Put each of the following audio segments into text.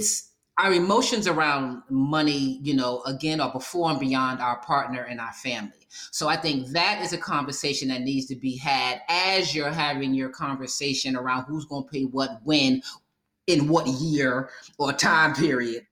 it's our emotions around money, you know, again, are before and beyond our partner and our family. So I think that is a conversation that needs to be had as you're having your conversation around who's going to pay what when in what year or time period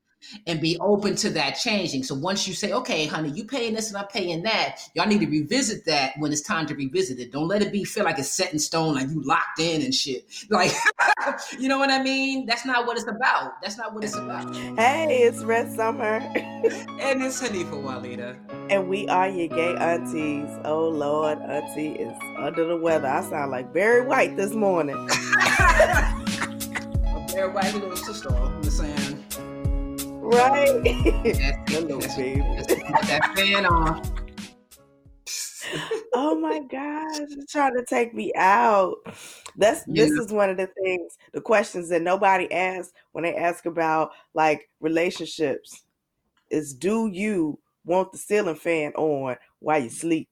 and be open to that changing. So once you say, okay, honey, you paying this and I'm paying that, y'all need to revisit that when it's time to revisit it. Don't let it be feel like it's set in stone, like you locked in and shit. Like, you know what I mean? That's not what it's about. That's not what it's about. Hey, it's Red Summer. and it's Hanifah Walidah. And we are your gay aunties. Oh Lord, auntie is under the weather. I sound like Barry White this morning. Barry White little sister, I'm just saying. Right. Hello, baby. that fan on. oh my gosh, trying to take me out. That's yeah. this is one of the things, the questions that nobody asks when they ask about like relationships is do you want the ceiling fan on while you sleep?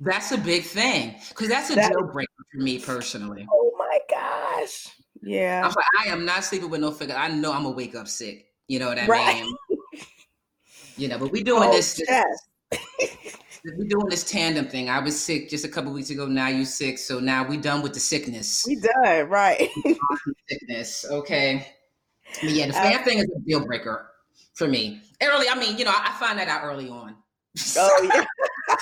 that's a big thing because that's a that, deal breaker for me personally. Oh my gosh. Yeah. I'm like, I am not sleeping with no figure. I know I'm gonna wake up sick. You know what I right. mean? you know, but we doing oh, this. We doing this tandem thing. I was sick just a couple weeks ago. Now you sick, so now we done with the sickness. We done right. sickness, okay. But yeah, the fan uh, thing is a deal breaker for me. Early, I mean, you know, I, I find that out early on. Oh yeah.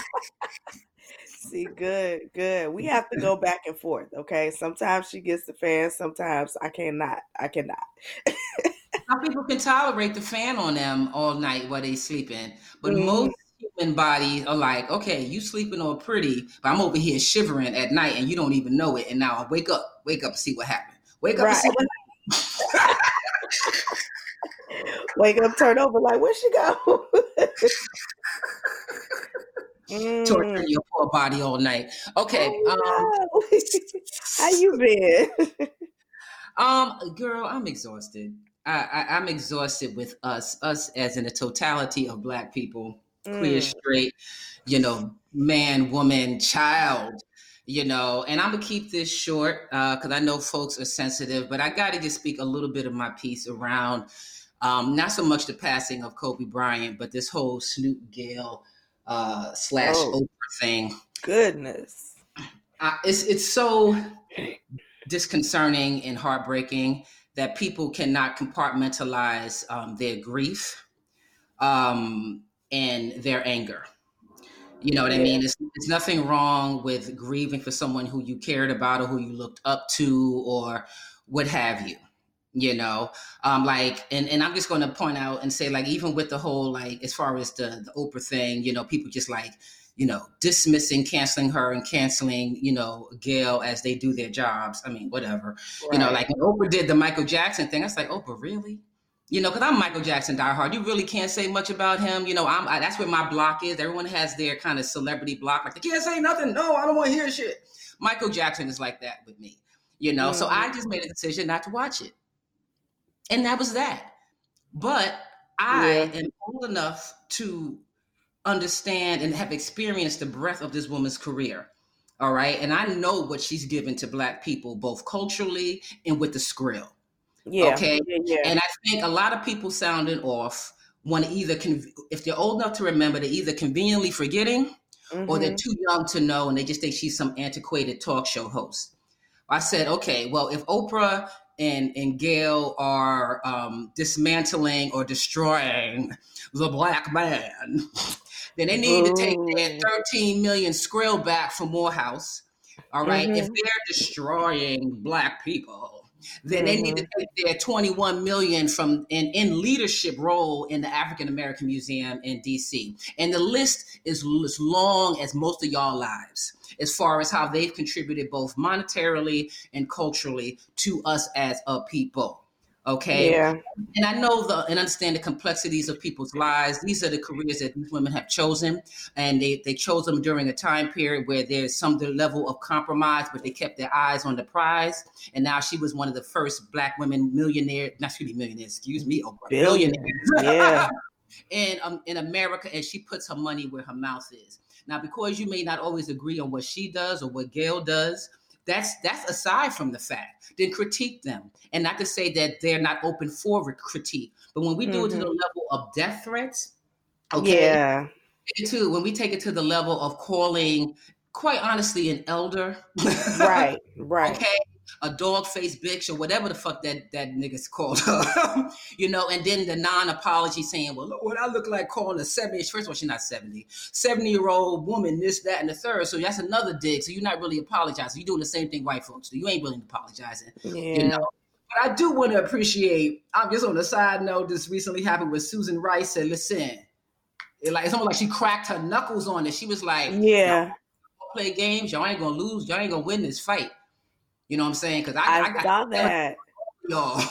See, good, good. We have to go back and forth. Okay. Sometimes she gets the fan. Sometimes I cannot. I cannot. Some people can tolerate the fan on them all night while they sleeping, but mm. most human bodies are like, okay, you sleeping all pretty, but I'm over here shivering at night and you don't even know it. And now I wake up, wake up and see what happened. Wake up right. and see what happened. wake up, turn over, like, where'd she go? mm. torturing your poor body all night. Okay. Oh, um, How you been? um, girl, I'm exhausted. I, I, am exhausted with us, us as in the totality of Black people, mm. queer, straight, you know, man, woman, child, you know. And I'm gonna keep this short because uh, I know folks are sensitive, but I got to just speak a little bit of my piece around um, not so much the passing of Kobe Bryant, but this whole Snoop Gayle uh, slash oh, Oprah thing. Goodness, uh, it's it's so disconcerting and heartbreaking that people cannot compartmentalize um, their grief um, and their anger. You know what. I mean? It's, it's nothing wrong with grieving for someone who you cared about or who you looked up to or what have you you know um like and and i'm just going to point out and say like even with the whole like as far as the the oprah thing you know people just like you know dismissing canceling her and canceling you know gayle as they do their jobs i mean whatever right. you know like oprah did the michael jackson thing i was like oprah really you know, because I'm Michael Jackson diehard. You really can't say much about him. You know, I'm I, that's where my block is. Everyone has their kind of celebrity block. Like they can't say nothing. No, I don't want to hear shit. Michael Jackson is like that with me. You know, mm-hmm. so I just made a decision not to watch it and that was that. But I yeah. am old enough to understand and have experienced the breadth of this woman's career. All right. And I know what she's given to Black people, both culturally and with the skrill. Yeah. Okay. Yeah, yeah. And I think a lot of people sounding off want to either, con- if they're old enough to remember, they're either conveniently forgetting mm-hmm. or they're mm-hmm. too young to know and they just think she's some antiquated talk show host. I said, okay, well, if Oprah and, and Gayle are um, dismantling or destroying the black man, then they need Ooh. to take that 13 million skrill back from Morehouse. All right? mm-hmm. If they're destroying black people, then they need to mm-hmm. take their 21 million from in, in leadership role in the African American Museum in DC. And the list is as long as most of y'all lives as far as how they've contributed both monetarily and culturally to us as a people. Okay. Yeah. And I know the and understand the complexities of people's lives. These are the careers that these women have chosen. And they, they chose them during a time period where there's some level of compromise, but they kept their eyes on the prize. And now she was one of the first black women millionaire, not really millionaire, excuse me, oh, billionaires. Yeah. in um, in America, and she puts her money where her mouth is. Now, because you may not always agree on what she does or what Gayle does, That's that's aside from the fact. Then critique them, and not to say that they're not open for critique. But when we do mm-hmm. it to the mm-hmm. level of death threats, okay, yeah. To when we take it to the level of calling, quite honestly, an elder, right, right, okay, a dog face bitch or whatever the fuck that that nigga's called, you know, and then the non-apology saying, well, look what I look like calling a 70, first of all, she's not 70, 70 year old woman, this, that, and the third. So that's another dig. So you're not really apologizing. You're doing the same thing white folks do. You ain't really apologizing, yeah. you know. But I do want to appreciate, I'm just on the side note, this recently happened with Susan Rice said, listen, it like it's almost like she cracked her knuckles on it. She was like, Yeah. Play games, y'all ain't gonna lose, y'all ain't gonna win this fight. You know what I'm saying? Because I, I, I saw that. Y'all.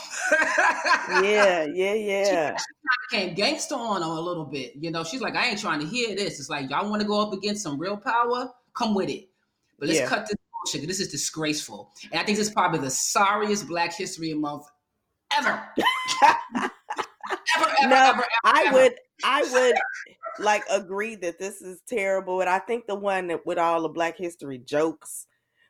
yeah, yeah, yeah. She, she came gangster on her a little bit. You know, she's like, I ain't trying to hear this. It's like y'all want to go up against some real power, come with it. But let's yeah. cut this bullshit. This is disgraceful. And I think this is probably the sorriest Black History Month ever. ever, ever, no, ever, ever, I ever. would I would like agree that this is terrible. And I think the one that with all the Black History jokes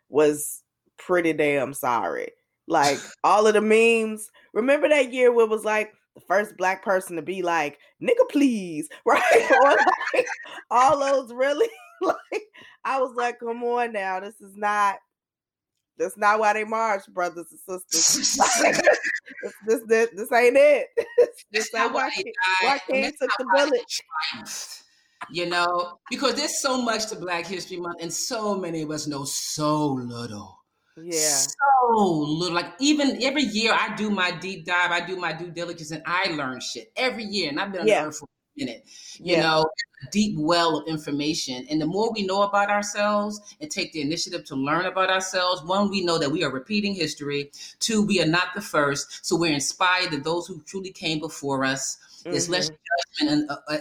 was pretty damn sorry. Like all of the memes. Remember that year where it was like the first black person to be like, nigga, please, right? or like, all those really like I was like, come on now, this is not that's not why they march, brothers and sisters. this, this, this, this ain't it. this ain't why, why can't took the bullet. You know, because there's so much to Black History Month, and so many of us know so little yeah. So little. Like even every year I do my deep dive, I do my due diligence and I learn shit every year. And I've been on yeah. earth for a minute. You yeah. know, deep well of information. And the more we know about ourselves and take the initiative to learn about ourselves, one, we know that we are repeating history. Two, we are not the first. So we're inspired that those who truly came before us there's mm-hmm. less judgment uh, uh, uh,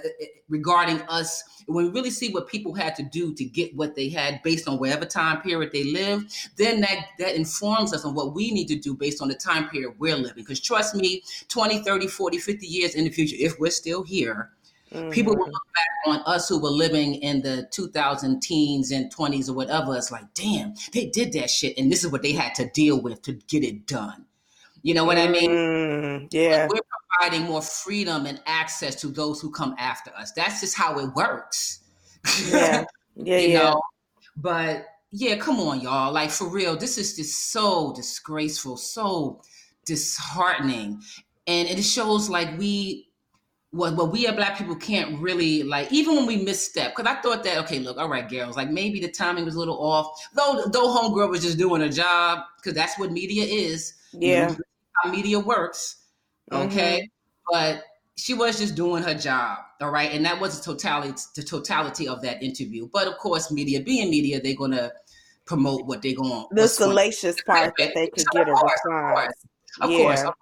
regarding us. When we really see what people had to do to get what they had based on whatever time period they lived, then that, that informs us on what we need to do based on the time period we're living. Because trust me, 20, 30, 40, 50 years in the future, if we're still here, Mm-hmm. People will mm-hmm. look back on us who were living in the 2000 teens and 20s or whatever. It's like, damn, they did that shit. And this is what they had to deal with to get it done. You know what I mean? Mm, yeah. we're providing more freedom and access to those who come after us. That's just how it works. Yeah. Yeah. you yeah. know? But yeah, come on, y'all. Like for real, this is just so disgraceful, so disheartening. And it shows like we what what we as black people can't really like even when we misstep because i thought that okay look all right girls like maybe the timing was a little off though though homegirl was just doing a job because that's what media is yeah know, how media works okay mm-hmm. but she was just doing her job all right and that was the totality the totality of that interview but of course media being media they're gonna promote what they're going the salacious part that they could get a response of yeah. course, of course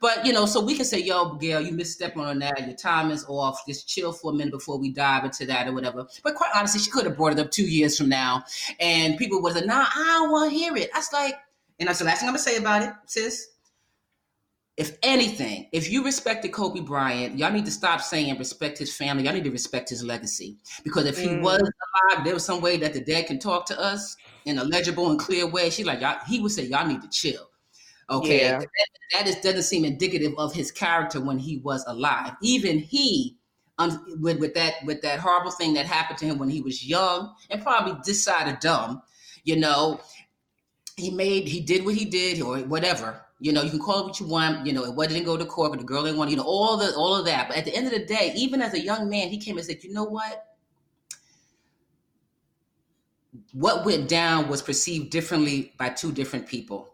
but you know, so we can say, "Yo, Gayle, you misstepped on that. Your time is off. Just chill for a minute before we dive into that or whatever." But quite honestly, she could have brought it up two years from now, and people would have said, "Nah, I don't want to hear it." That's like, and that's the last thing I'm gonna say about it, sis if anything, if you respected Kobe Bryant, y'all need to stop saying respect his family. Y'all need to respect his legacy. Because if he mm. was alive, there was some way that the dead can talk to us in a legible and clear way. She's like, y'all, he would say, y'all need to chill. Okay. Yeah. That, that is, doesn't seem indicative of his character when he was alive. Even he, um, with, with that with that horrible thing that happened to him when he was young and probably decided dumb, you know, he made he did what he did or whatever you know, you can call it what you want. You know, it didn't go to court, but the girl didn't want. To, you know, all the all of that. But at the end of the day, even as a young man, he came and said, "You know what? What went down was perceived differently by two different people."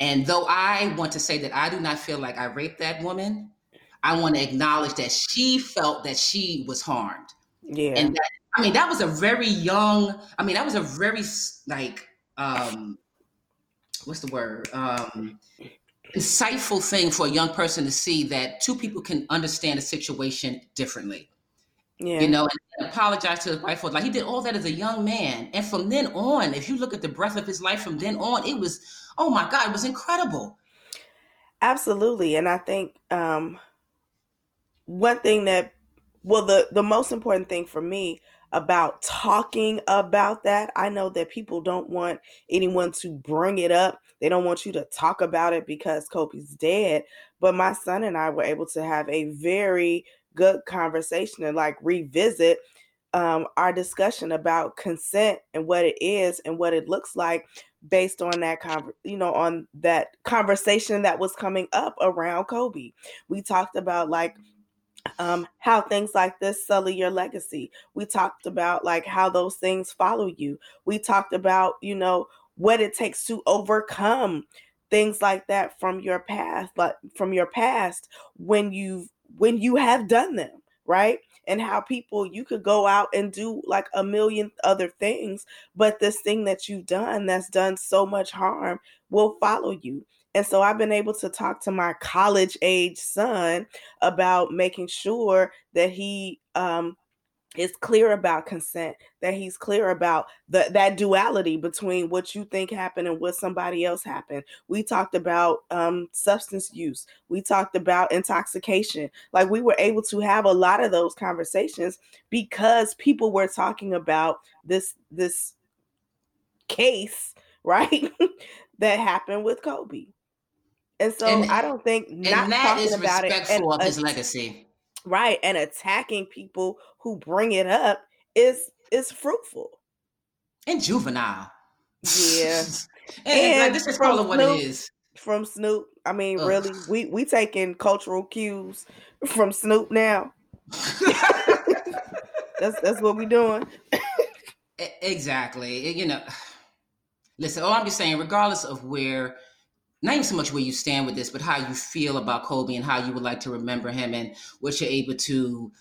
And though I want to say that I do not feel like I raped that woman, I want to acknowledge that she felt that she was harmed. Yeah. And that, I mean, that was a very young, I mean, that was a very like um what's the word? Um insightful thing for a young person to see that two people can understand a situation differently. Yeah. You know, and apologize to his wife for like he did all that as a young man. And from then on, if you look at the breadth of his life from then on, it was, oh my God, it was incredible. Absolutely. And I think um one thing that well the the most important thing for me about talking about that. I know that people don't want anyone to bring it up. They don't want you to talk about it because Kobe's dead. But my son and I were able to have a very good conversation and like revisit um, our discussion about consent and what it is and what it looks like based on that you know on that conversation that was coming up around Kobe. We talked about like um, how things like this sully your legacy. We talked about like how those things follow you. We talked about, you know, what it takes to overcome things like that from your past, like from your past when you've when you have done them, right? And how people you could go out and do like a million other things, but this thing that you've done that's done so much harm will follow you. And so I've been able to talk to my college age son about making sure that he um, is clear about consent, that he's clear about the, that duality between what you think happened and what somebody else happened. We talked about um, substance use, we talked about intoxication. Like we were able to have a lot of those conversations because people were talking about this this case, right? that happened with Kobe. And so and, I don't think not talking about it and, of his legacy. Right. And attacking people who bring it up is is fruitful. And juvenile. Yeah. and, and like, this is call what it is. From Snoop. I mean, Ugh. really, we we taking cultural cues from Snoop now. that's that's what we doing. exactly. You know, listen, all I'm just saying, regardless of where not even so much where you stand with this, but how you feel about Kobe and how you would like to remember him and what you're able to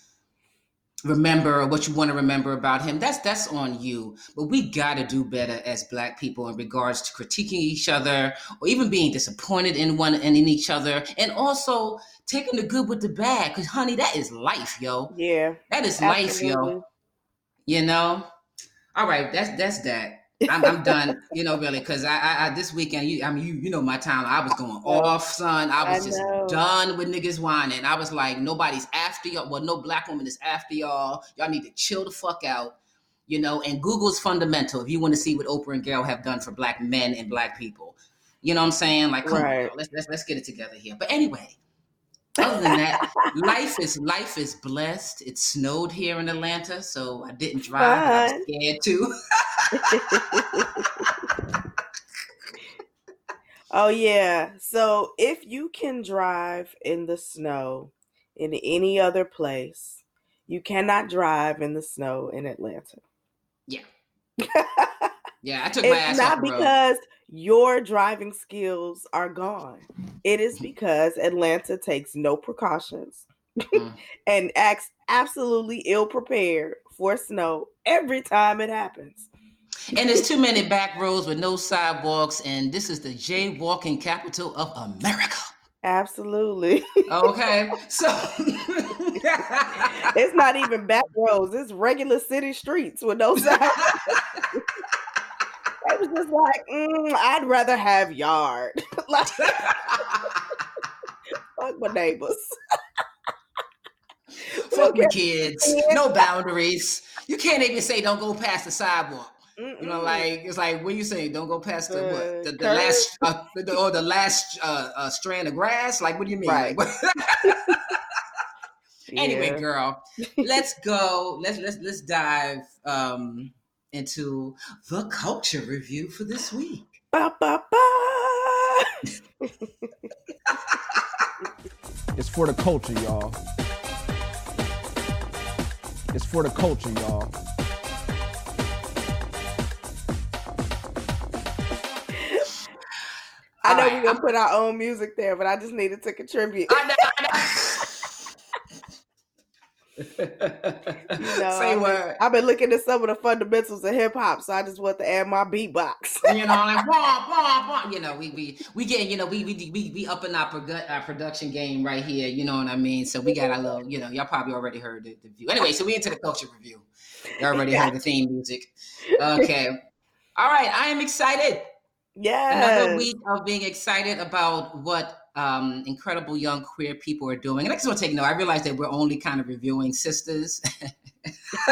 remember or what you want to remember about him. That's that's on you. But we gotta do better as black people in regards to critiquing each other or even being disappointed in one and in each other. And also taking the good with the bad. Cause honey, that is life, yo. Yeah. That is absolutely. life, yo. You know? All right, that's that's that. I'm, I'm done, you know, really, because I, I, I, this weekend, you, I mean, you, you know, my time, I was going off, son. I was I just done with niggas whining. I was like, nobody's after y'all. Well, no black woman is after y'all. Y'all need to chill the fuck out, you know. And Google's fundamental if you want to see what Oprah and Gayle have done for black men and black people. You know what I'm saying? Like, come right. on, let's, let's let's get it together here. But anyway, other than that, life is life is blessed. It snowed here in Atlanta, so I didn't drive. I was scared too. oh yeah. So if you can drive in the snow in any other place, you cannot drive in the snow in Atlanta. Yeah. yeah, I took my it's ass not because your driving skills are gone. It is because Atlanta takes no precautions mm. and acts absolutely ill prepared for snow every time it happens. And there's too many back roads with no sidewalks, and this is the jaywalking capital of America. Absolutely. Okay. So it's not even back roads, it's regular city streets with no sidewalks. I was just like, mm, I'd rather have yard. like, fuck my neighbors. Fuck my kids. No boundaries. You can't even say don't go past the sidewalk. Mm-mm. You know, like it's like when you say don't go past the what the, the last uh, the, or the last uh, uh, strand of grass. Like, what do you mean? Right. anyway, girl, let's go. Let's let's let's dive um, into the culture review for this week. Ba, ba, ba. it's for the culture, y'all. It's for the culture, y'all. I know right, we're gonna I'm... put our own music there, but I just needed to contribute. I know, I know. You know, Say what? I've been looking at some of the fundamentals of hip hop, so I just want to add my beatbox. you know, like wah, wah, wah. You know, we we we getting, you know, we we we, we up in our, produ- our production game right here. You know what I mean? So we got a little, you know, y'all probably already heard the, the view. Anyway, so we into the culture review. You already yeah. heard the theme music. Okay. All right, I am excited. Yeah. Another week of being excited about what um, incredible young queer people are doing. And I just want to take note. I realize that we're only kind of reviewing sisters.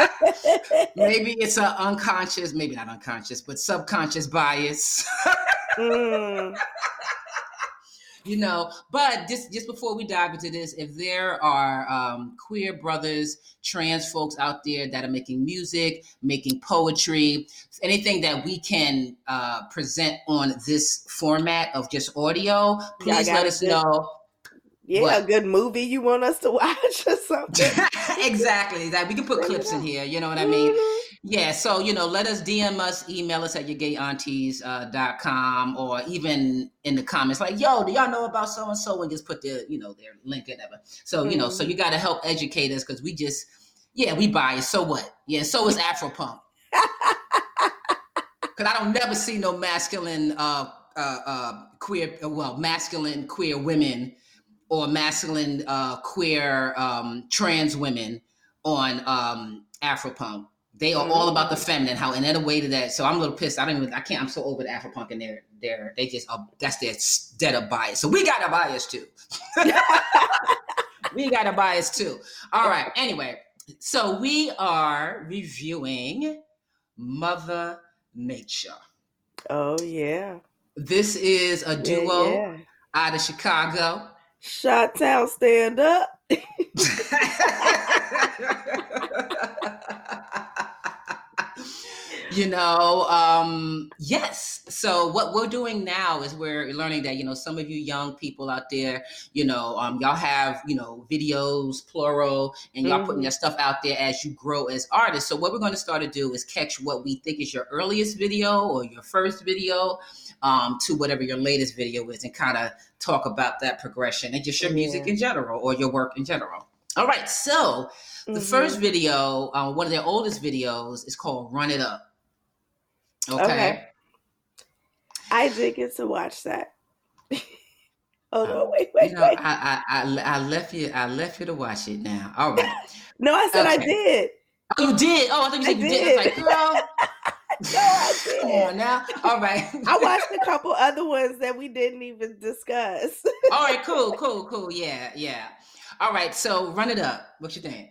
maybe it's an unconscious, maybe not unconscious, but subconscious bias. mm you know but just just before we dive into this if there are um, queer brothers trans folks out there that are making music making poetry anything that we can uh, present on this format of just audio please let us know yeah, what? a good movie you want us to watch or something. exactly. That we can put clips in here. You know what I mean? Yeah. So, you know, let us DM us, email us at yourgayaunties.com uh, or even in the comments, like, yo, do y'all know about so and so? And just put their, you know, their link or whatever. So, mm-hmm. you know, so mm-hmm. you got to help educate us because we just, yeah, we bias. So what? Yeah. So is Afropunk. Because I don't never see no masculine, uh, uh, uh, queer, well, masculine queer women or masculine uh, queer um, trans women on um, Afropunk. They are all about the feminine. How then a way to that. So I'm a little pissed. I don't even. I can't. I'm so over the Afropunk and they're they're they just uh, that's their dead of bias. So we got a bias too. we got a bias too. All right. Anyway, so we are reviewing Mother Nature. Oh yeah. This is a duo yeah, yeah. out of Chicago. Shot Town stand up. you know um yes so what we're doing now is we're learning that you know some of you young people out there you know um y'all have you know videos plural and y'all mm-hmm. putting your stuff out there as you grow as artists so what we're going to start to do is catch what we think is your earliest video or your first video um, to whatever your latest video is and kind of talk about that progression and just your music in general or your work in general. All right, so the mm-hmm. first video, uh, one of their oldest videos, is called "Run It Up." Okay. okay. I did get to watch that. oh no! Wait, wait, you know, wait. I, I, I, I, left you. I left you to watch it. Now, all right. no, I said okay. I did. Oh, you did. Oh, I thought you said I you did. did. I was like, girl. no, I did. Come on now. All right. I watched a couple other ones that we didn't even discuss. All right, cool, cool, cool. Yeah, yeah. All right, so run it up. What you think?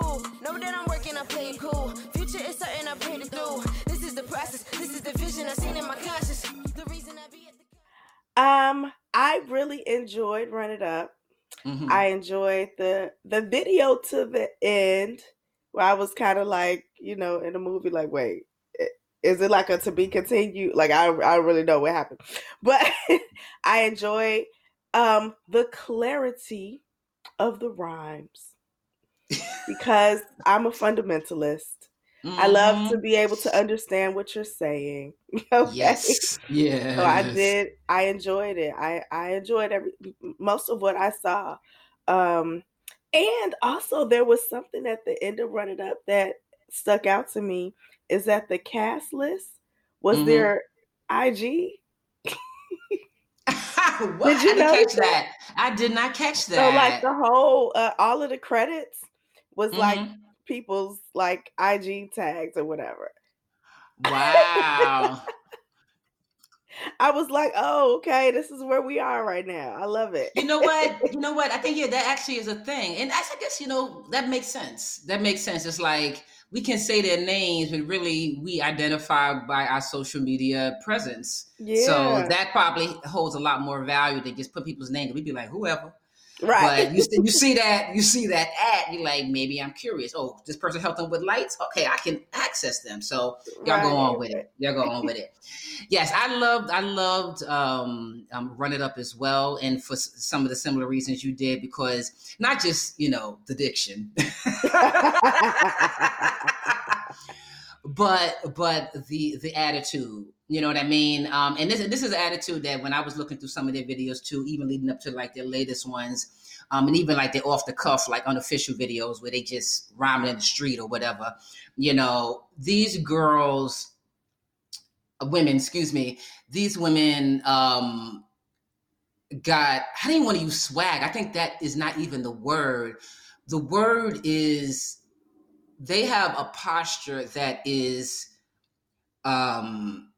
in full. Know that I'm working, I'm playing cool. Future is certain, I'm paid to do. This is the process, this is the vision I seen in my conscience. The reason I be at the Um, I really enjoyed Run It Up. Mm-hmm. I enjoyed the the video to the end where I was kind of like, you know, in the movie, like, wait, is it like a to be continued? Like I I really know what happened. But I enjoy um the clarity of the rhymes because I'm a fundamentalist. Mm-hmm. I love to mm-hmm. be able to understand what you're saying. okay? Yes. Yeah. So I did. I enjoyed it. I I enjoyed every most of what I saw. Um, and also there was something at the end of Run It Up that stuck out to me is that the cast list was mm-hmm. their IG. what? Did you catch that? that? I did not catch that. So like the whole uh, all of the credits was mm-hmm. like people's like IG tags or whatever. Wow. I was like, oh, okay, this is where we are right now. I love it. You know what? You know what? I think yeah, that actually is a thing. And I guess, you know, that makes sense. That makes sense. It's like we can say their names, but really we identify by our social media presence. Yeah. So that probably holds a lot more value than just put people's names. We'd be like, whoever. Right. But you, you see that you see that ad, you're like, maybe I'm curious. Oh, this person helped them with lights. Okay, I can access them. So y'all right. go on with it. Y'all go on with it. Yes, I loved I loved um, um, Run It Up as well, and for some of the similar reasons you did, because not just you know the diction. but but the the attitude you know what i mean? Um and this this is an attitude that when i was looking through some of their videos too even leading up to like their latest ones um and even like their off the cuff like unofficial videos where they just rhyming in the street or whatever you know these girls women excuse me these women um got i didn't want to use swag? I think that is not even the word. The word is they have a posture that is um,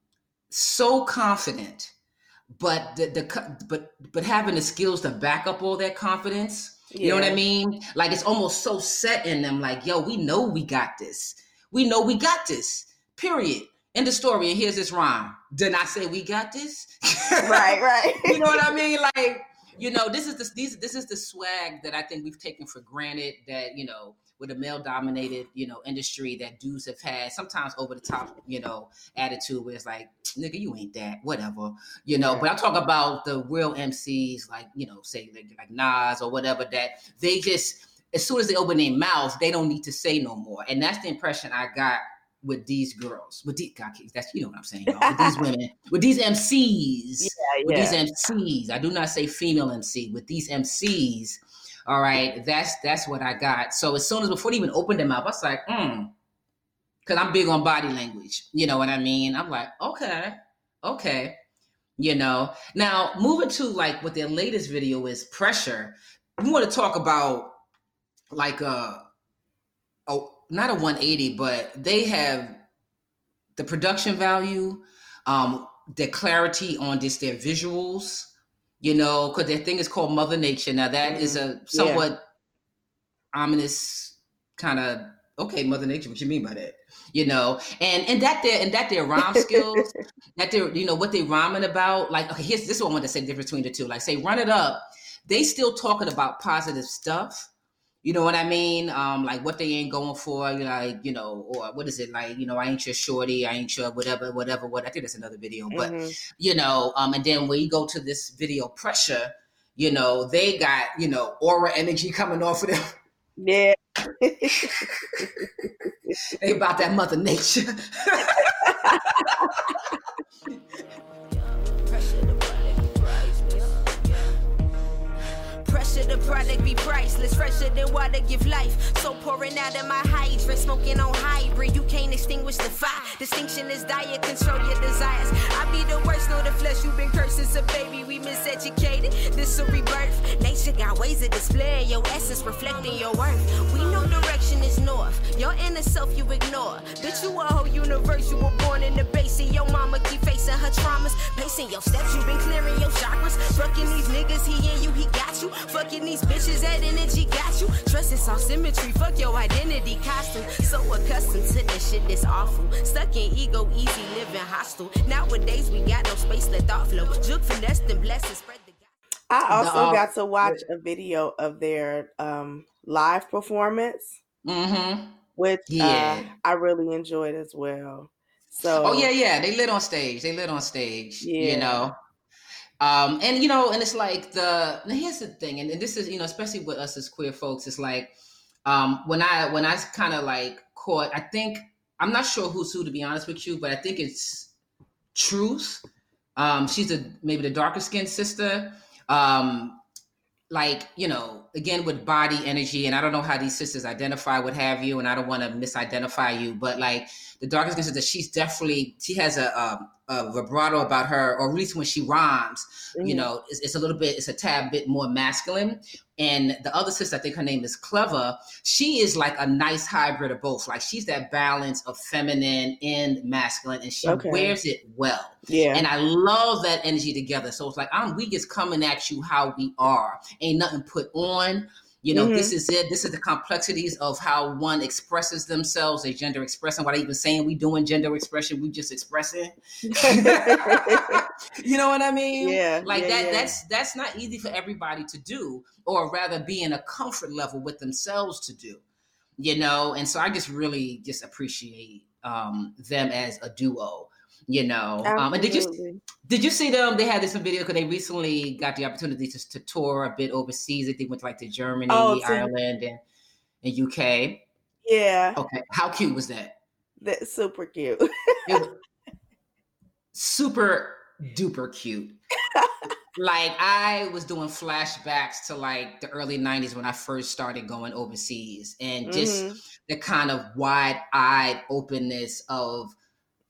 so confident, but the, the but but having the skills to back up all that confidence. You know what I mean? Like it's almost so set in them. Like, yo, we know we got this. We know we got this. Period. End the story. And here's this rhyme. Did I say we got this? right, right. you know what I mean? Like, you know, this is the these this is the swag that I think we've taken for granted. That you know, with a male dominated, you know, industry that dudes have had sometimes over the top, you know, attitude where it's like, nigga, you ain't that, whatever, you know. But I talk about the real MCs, like, you know, say like, like Nas or whatever, that they just, as soon as they open their mouths, they don't need to say no more. And that's the impression I got with these girls, with these God, that's you know what I'm saying, y'all. with these women, with these MCs, yeah, with these MCs. I do not say female MC, with these MCs all right, that's that's what I got. So as soon as before they even opened them up, I was like, hmm. Cause I'm big on body language. You know what I mean? I'm like, okay, okay. You know. Now moving to like what their latest video is pressure. We want to talk about like a oh not a 180, but they have the production value, um, the clarity on just their visuals you know, because their thing is called Mother Nature. Now that mm-hmm. is a somewhat yeah. ominous kind of okay, Mother Nature. What you mean by that? You know, and and that their and that their rhyme skills, that they're you know what they rhyming about. Like okay, here's this is what I want to say the difference between the two. Like say, run it up. They still talking about positive stuff, you know what I mean? Um, like what they ain't going for, like you know, or what is it like? You know, I ain't your shorty, I ain't your whatever, whatever. What I think that's another video, but mm-hmm. you know, um, and then when you go to this video pressure, you know, they got you know aura energy coming off of them. Yeah, they about that mother nature. Pressure, the product be priceless. Fresher than water give life. So pouring out of my hydrant, smoking on hybrid. You can't extinguish the fire. Distinction is diet, control your desires. I be the worst, know the flesh you've been cursed since a baby. We miseducated. This a rebirth. Nature got ways of displaying your essence, reflecting your worth. We know direction is north. Your inner self you ignore. Bitch, you a whole universe. You were born in the base. Your mama keep facing her traumas. Pacing your steps, you've been clearing your chakras. Fucking these niggas, he in you, he got you. Fucking these bitches, that energy got you. Trust is all symmetry, fuck your identity costume. So accustomed to this shit that's awful. Stuck in ego, easy living hostile. Nowadays, we got no space, let thought flow. Juke, finesse, and blessings spread the I also uh, got to watch a video of their um, live performance, mm-hmm. which uh, yeah. uh, I really enjoyed as well. So, oh yeah, yeah, they lit on stage. They lit on stage. Yeah. You know, um, and you know, and it's like the here's the thing, and, and, this is you know, especially with us as queer folks, it's like um, when I when I kind of like caught, I think I'm not sure who's who to be honest with you, but I think it's Truth. Um, she's a maybe the darker skinned sister. Um, like you know, again with body energy, and I don't know how these sisters identify, what have you, and I don't want to misidentify you, but like the darker skin sister, she's definitely she has a um, a vibrato about her, or at least when she rhymes, mm-hmm. you know, it's, it's, a little bit, it's a tad bit more masculine. And the other sister, I think her name is Klevah. She is like a nice hybrid of both. Like she's that balance of feminine and masculine, and she okay. wears it well. Yeah. And I love that energy together. So it's like I'm we just coming at you how we are. Ain't nothing put on You know, mm-hmm. this is it. This is the complexities of how one expresses themselves, a gender expression. What I even saying we doing gender expression, we just expressing. you know what I mean? Yeah. Like yeah, that. Yeah. That's that's not easy for everybody to do, or rather, be in a comfort level with themselves to do. You know, and so I just really just appreciate um, them as a duo you know. Um, and did you did you see them? They had this video because they recently got the opportunity to, to tour a bit overseas. They went to like to Germany, oh, Ireland, and, and UK. Yeah. Okay. How cute was that? That's super cute. super duper cute. like I was doing flashbacks to like the early 90s when I first started going overseas and just mm-hmm. the kind of wide-eyed openness of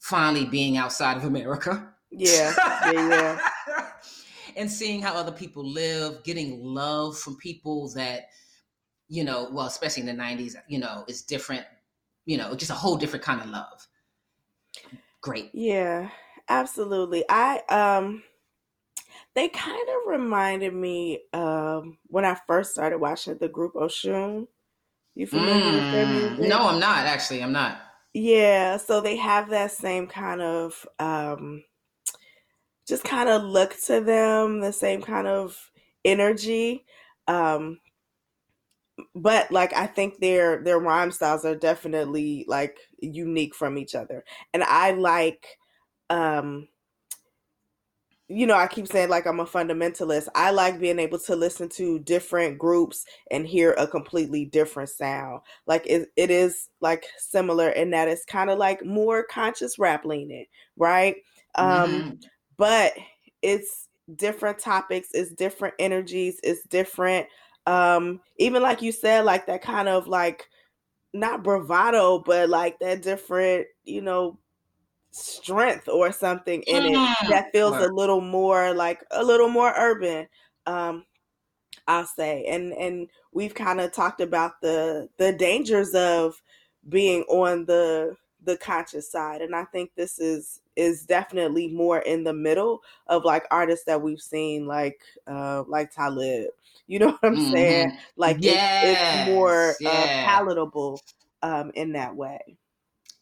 finally being outside of America. Yeah, yeah, yeah. and seeing how other people live, getting love from people that, you know, well, especially in the 90s, you know, is different, you know, just a whole different kind of love. Great. Yeah, absolutely. I, um, they kind of reminded me um when I first started watching the group Oshun. You familiar mm, with their music? No, I'm not actually. I'm not. Yeah, so they have that same kind of um just kind of look to them, the same kind of energy. Um but like I think their their rhyme styles are definitely like unique from each other. And I like um you know, I keep saying like I'm a fundamentalist. I like being able to listen to different groups and hear a completely different sound. Like it, it is like similar in that it's kind of like more conscious rap leaning, right? Um, mm-hmm. but it's different topics, it's different energies, it's different um even like you said like that kind of like not bravado but like that different you know strength or something in it mm, that feels a little more like a little more urban um i'll say. And and we've kind of talked about the the dangers of being on the the conscious side. And i think this is is definitely more in the middle of like artists that we've seen like uh like talib. You know what i'm mm-hmm. saying like yes. it's, it's more yeah. uh, palatable um in that way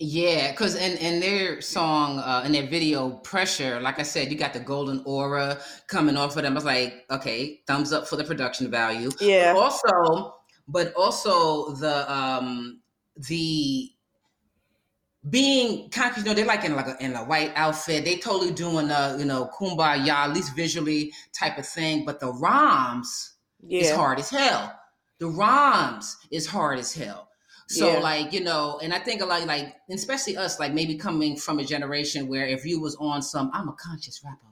yeah, because in, in their song, uh, in their video, Pressure, like I said, you got the golden aura coming off of them. I was like, okay, thumbs up for the production value. Yeah. But also, but also the um the being conscious, you know, they're like in like a, in a white outfit. They totally doing a you know kumbaya, at least visually type of thing. But the rhymes yeah. is hard as hell. The rhymes is hard as hell. So yeah. like, you know, and I think a lot like especially us, like maybe coming from a generation where if you was on some, I'm a conscious rapper.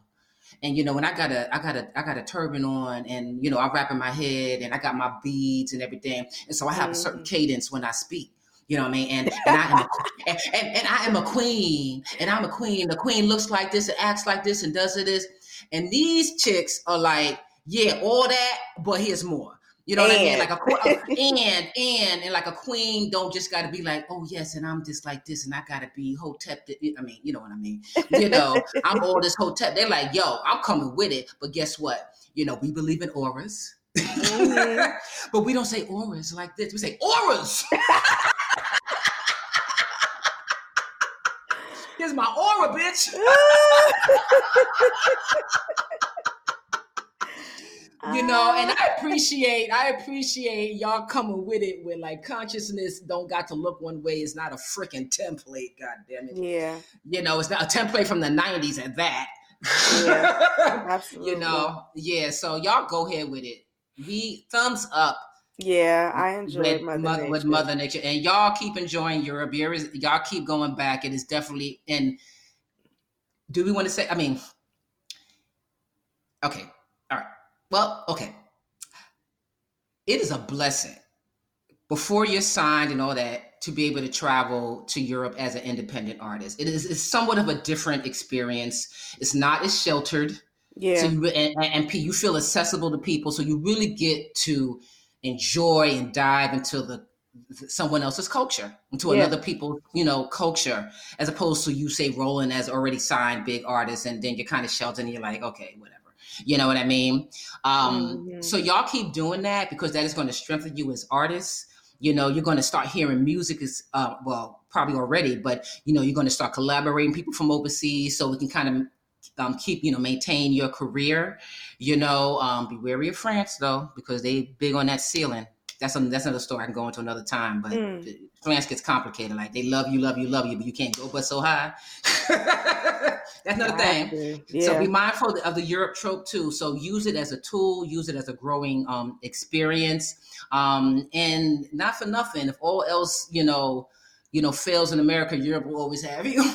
And you know, when I got a I got a I got a turban on and you know, I rap in my head and I got my beads and everything. And so I have mm-hmm. a certain mm-hmm. cadence when I speak. You know what I mean? And and I am a, and, and, and I am a queen. And I'm a queen. The queen looks like this and acts like this and does it this. And these chicks are like, yeah, all that, but here's more. You know and. what I mean? Like a and and and like a queen don't just got to be like, oh yes, and I'm just like this, and I got to be hotep. I mean, you know what I mean? You know, I'm all this hotep. They're like, yo, I'm coming with it, but guess what? You know, we believe in auras, mm-hmm. but we don't say auras like this. We say auras. Here's my aura, bitch. You know and i appreciate i appreciate y'all coming with it with like consciousness don't got to look one way it's not a freaking template god damn it yeah you know it's not a template from the 90s at that yeah absolutely you know yeah so y'all go ahead with it we thumbs up yeah, I enjoy with Mother, Mother Nature. with Mother Nature, and y'all keep enjoying Europe. Y'all keep going back. It is definitely and. Do we want to say? I mean, okay, well, okay. It is a blessing before you're signed and all that to be able to travel to Europe as an independent artist. It is it's somewhat of a different experience. It's not as sheltered. Yeah. So you, and, and you feel accessible to people, so you really get to enjoy and dive into the someone else's culture, into yeah. another people you know, culture, as opposed to you say rolling as already signed big artists, and then you're kind of sheltered and you're like, okay, whatever You know what I mean? Um, mm-hmm. So y'all keep doing that because that is going to strengthen you as artists. You know, you're going to start hearing music is uh, well, probably already, but you know, you're going to start collaborating people from overseas so we can kind of um, keep you know maintain your career. You know, um, be wary of France though because they big on that ceiling. That's a, that's another story I can go into another time. But mm. France gets complicated. Like they love you, love you, love you, but you can't go but so high. that's another thing. Yeah. So be mindful of the Europe trope too. So use it as a tool. Use it as a growing um, experience. Um, and not for nothing, if all else you know you know fails in America, Europe will always have you.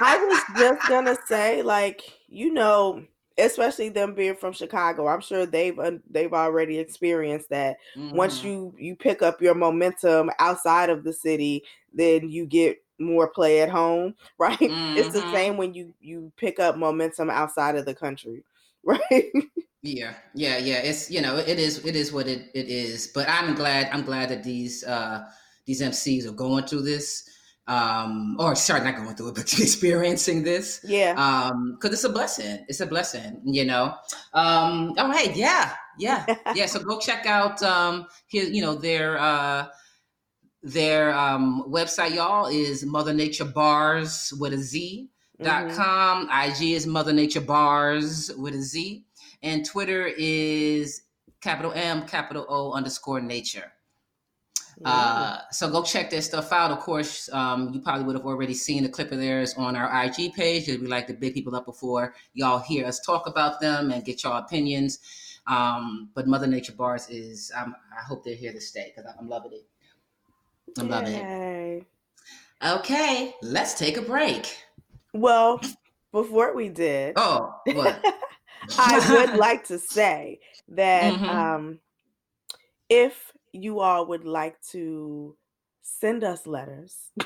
I was just gonna say, like, you know, especially them being from Chicago, I'm sure they've uh, they've already experienced that. Mm-hmm. Once you you pick up your momentum outside of the city, then you get more play at home, right? Mm-hmm. It's the mm-hmm. same when you you pick up momentum outside of the country, right? Yeah, yeah, yeah. It's you know it is it is what it, it is. But I'm glad I'm glad that these uh these MCs are going through this um, or sorry, not going through it, but experiencing this. Yeah. Um, because it's a blessing. It's a blessing, you know. Um, oh hey, yeah, yeah, yeah. So go check out um here, you know, their uh their um website, y'all, is Mother Nature Bars with a Z dot mm-hmm. com. IG is Mother Nature Bars with a Z. And Twitter is capital M, capital O underscore nature. Uh, so go check their stuff out. Of course, um, you probably would have already seen a clip of theirs on our IG page. We like to big people up before y'all hear us talk about them and get y'all opinions. Um, but Mother Nature Bars is, um, I hope they're here to stay because I'm loving it. I'm Yay. it. Okay, let's take a break. Well, before we did, oh, what? I would like to say that mm-hmm. um, if you all would like to send us letters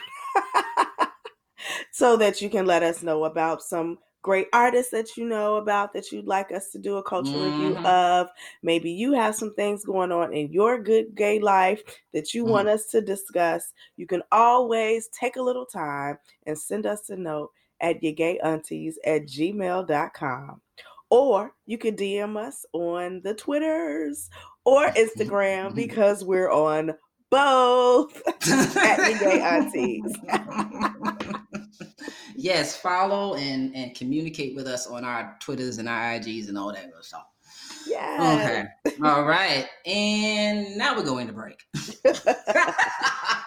so that you can let us know about some great artists that you know about that you'd like us to do a cultural mm-hmm. review of. Maybe you have some things going on in your good gay life that you mm-hmm. want us to discuss. You can always take a little time and send us a note at your gay aunties at gmail.com. Or you can DM us on the Twitters or Instagram because we're on both at the gay aunties. yes, follow and and communicate with us on our Twitters and our IGs and all that good stuff. Yeah. Okay. All right. And now we're going to break.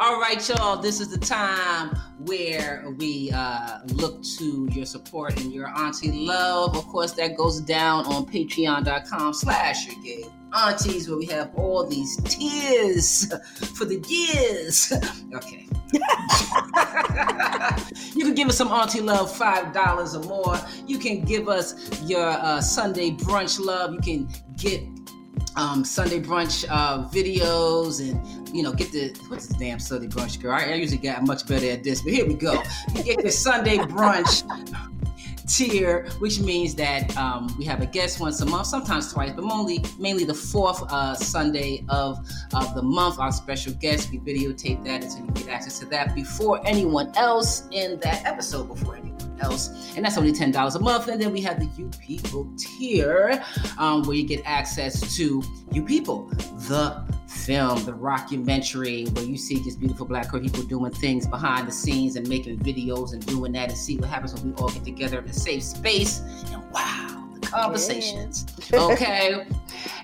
All right, y'all. This is the time where we uh, look to your support and your auntie love. Of course, that goes down on patreon.com slash your gay aunties, where we have all these tears for the years. Okay. you can give us some auntie love, $5 or more. You can give us your uh, Sunday brunch love. You can get um, Sunday brunch uh, videos and you know get the what's the damn Sunday brunch girl? I, I usually get much better at this, but here we go. You get the Sunday brunch tier, which means that um, we have a guest once a month, sometimes twice, but mainly mainly the fourth uh, Sunday of of the month. Our special guest, we videotape that, and so you get access to that before anyone else in that episode. Before anyone else, and that's only ten dollars a month. And then we have the You People tier, um, where you get access to You People, the film, the rockumentary, where you see just beautiful black queer people doing things behind the scenes and making videos and doing that, and see what happens when we all get together in a safe space. And wow, the conversations. Yeah. Okay,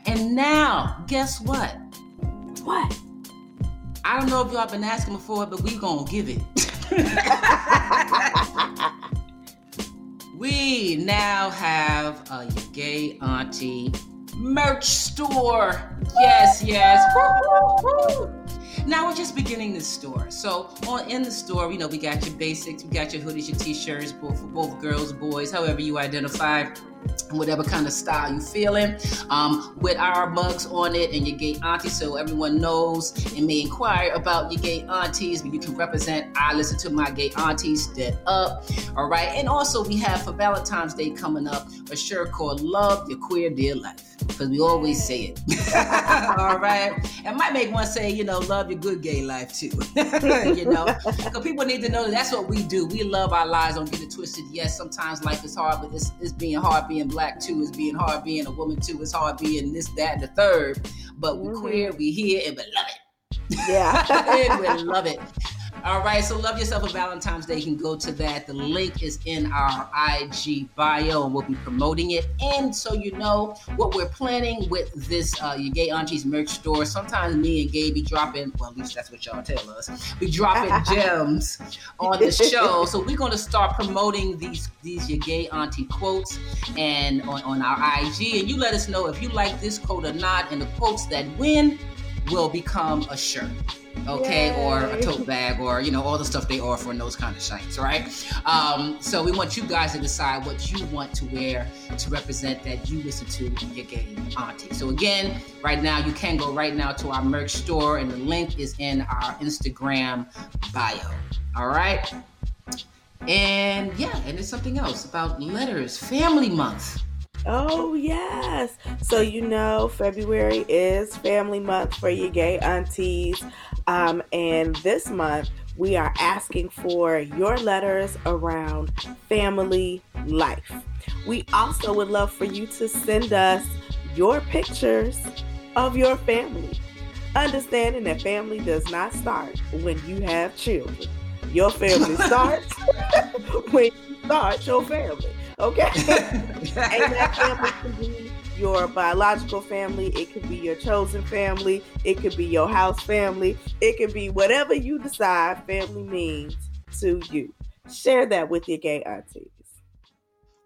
and now guess what? What? I don't know if y'all been asking before, but we gonna give it. we now have a gay auntie merch store. Yes, yes. Now we're just beginning the store. So on in the store, you know, we got your basics, we got your hoodies, your t-shirts, both for both girls, boys, however you identify whatever kind of style you feeling um, with our mugs on it and your gay auntie so everyone knows and may inquire about your gay aunties but you can represent i listen to my gay aunties dead up all right and also we have for valentine's day coming up a shirt called love your queer dear life because we always say it. All right. It might make one say, you know, love your good gay life too. you know, because people need to know that that's what we do. We love our lives. Don't get it twisted. Yes, sometimes life is hard, but it's, it's being hard being black too. It's being hard being a woman too. It's hard being this, that, and the third. But we're mm-hmm. queer, we here, and we love it. Yeah. and we love it. All right, so love yourself a Valentine's Day. You can go to that. The link is in our IG bio, and we'll be promoting it. And so you know what we're planning with this uh, your gay aunties merch store. Sometimes me and Gay be dropping. Well, at least that's what y'all tell us. We dropping gems on the show. So we're gonna start promoting these these your gay auntie quotes and on, on our IG. And you let us know if you like this quote or not. And the quotes that win will become a shirt okay, Yay. or a tote bag, or you know all the stuff they offer in those kind of sites, right? Um, so we want you guys to decide what you want to wear to represent that you listen to your gay auntie. So again, right now you can go right now to our merch store, and the link is in our Instagram bio. All right. And yeah, and it's something else about letters, family month. Oh, yes. So, you know, February is family month for your gay aunties. Um, and this month, we are asking for your letters around family life. We also would love for you to send us your pictures of your family. Understanding that family does not start when you have children. Your family starts when you start your family. Okay. and that family can be your biological family, it could be your chosen family, it could be your house family, it could be whatever you decide family means to you. Share that with your gay aunties.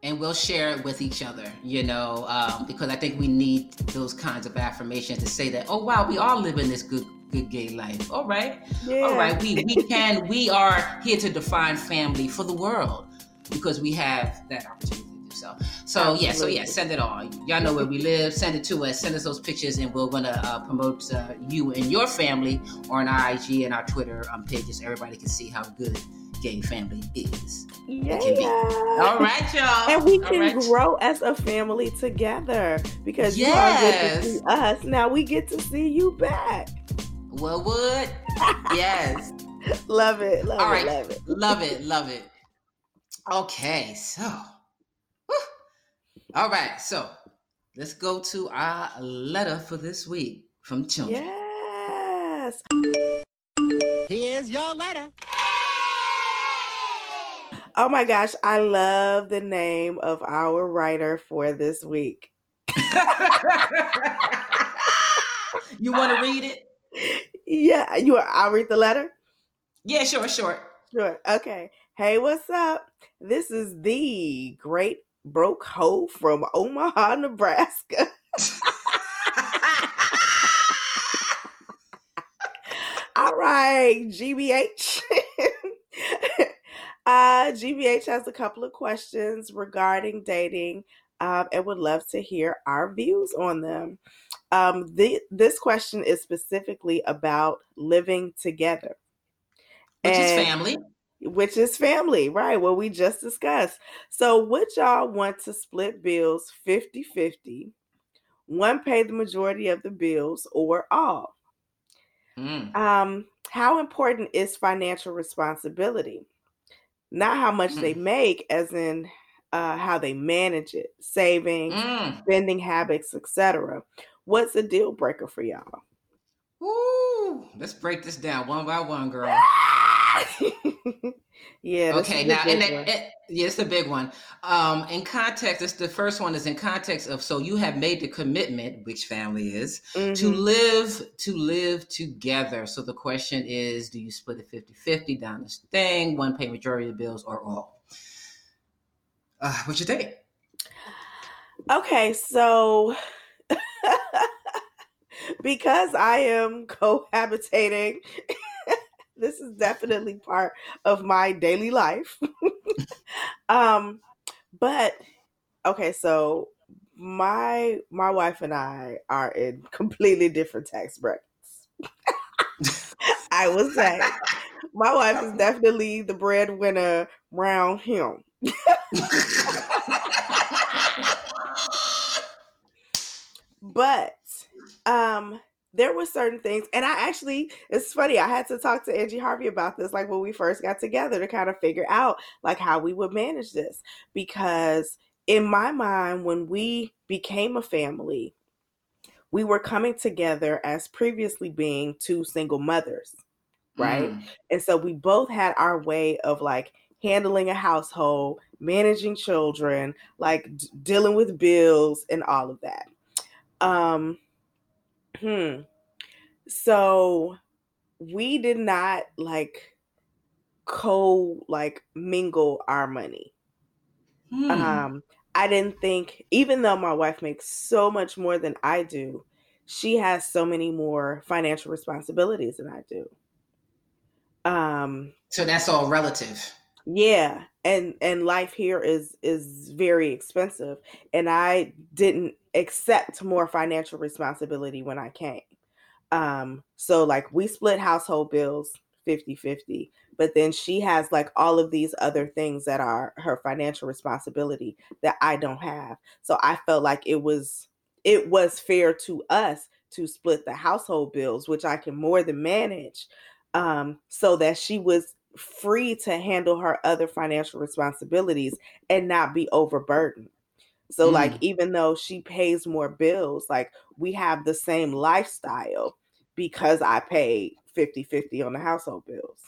And we'll share it with each other, you know, um, because I think we need those kinds of affirmations to say that, oh wow, we are living this good good gay life. All right. Yeah. All right. We we can we are here to define family for the world because we have that opportunity to do so. So yeah, so yeah, send it all. Y'all know where we live. Send it to us. Send us those pictures, and we're gonna uh, promote uh, you and your family on our IG and our Twitter um, pages. Everybody can see how good gay family is. Yeah. All right, y'all. And we can right. grow as a family together because yes. you all get to see us. Now we get to see you back. Well, would yes. love it. Love all it. Right. Love it. Love it. Love it. Okay, so, whew. all right, so let's go to our letter for this week from children. Yes. Here's your letter. Oh my gosh, I love the name of our writer for this week. you want to read it? Yeah, you. I'll read the letter. Yeah, sure, sure, sure. Okay. Hey, what's up? This is the great broke hoe from Omaha, Nebraska. All right, GBH. uh, GBH has a couple of questions regarding dating um, and would love to hear our views on them. Um, the, this question is specifically about living together. Which and, is family which is family, right? What we just discussed. So, would y'all want to split bills 50 50? One pay the majority of the bills or all? Mm. Um, how important is financial responsibility? Not how much mm. they make, as in uh, how they manage it, saving, mm. spending habits, etc. What's a deal breaker for y'all? Woo! Let's break this down one by one, girl. yeah. Okay. Now, and it, it, yeah, it's a big one. Um, in context, it's the first one is in context of so you have made the commitment, which family is, mm-hmm. to live to live together. So the question is, do you split it 50-50 down this thing, one pay majority of the bills, or all? Uh, what you think? Okay, so because I am cohabitating this is definitely part of my daily life. um, but okay, so my my wife and I are in completely different tax brackets. I would say my wife is definitely the breadwinner around him. but um there were certain things and i actually it's funny i had to talk to angie harvey about this like when we first got together to kind of figure out like how we would manage this. Because in my mind when we became a family we were coming together as previously being two single mothers right? Mm. and so we both had our way of like handling a household managing children like d- dealing with bills and all of that. Um hmm so we did not like co like mingle our money Hmm. um i didn't think even though my wife makes so much more than i do she has so many more financial responsibilities than i do um so that's all relative. yeah and and life here is is very expensive and i didn't accept more financial responsibility when i came um so like we split household bills 50 50 but then she has like all of these other things that are her financial responsibility that i don't have so i felt like it was it was fair to us to split the household bills which i can more than manage um so that she was free to handle her other financial responsibilities and not be overburdened. So, Mm. like, even though she pays more bills, like, we have the same lifestyle because I pay 50 50 on the household bills.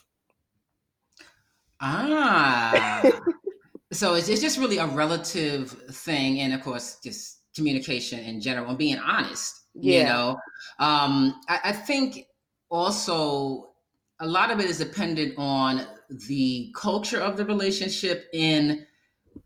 Ah. so it's, it's just really a relative thing. And of course, just communication in general and being honest, you Yeah. know. Um, I, I think also a lot of it is dependent on the culture of the relationship in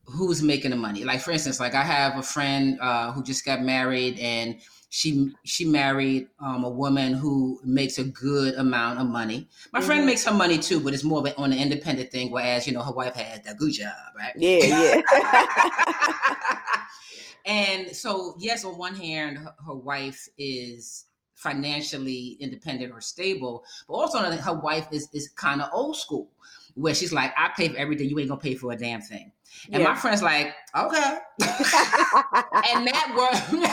who's making the money. Like for instance, like I have a friend uh, who just got married and she she married um, a woman who makes a good amount of money. My friend Mhm. makes her money too, but it's more of an, on an independent thing. Whereas you know her wife has that good job, right? Yeah, yeah. and so yes, on one hand, her, her wife is financially independent or stable, but also on the other, her wife is is kind of old school, where she's like, "I pay for everything. You ain't gonna pay for a damn thing." And my friend's like, "Okay," and that works.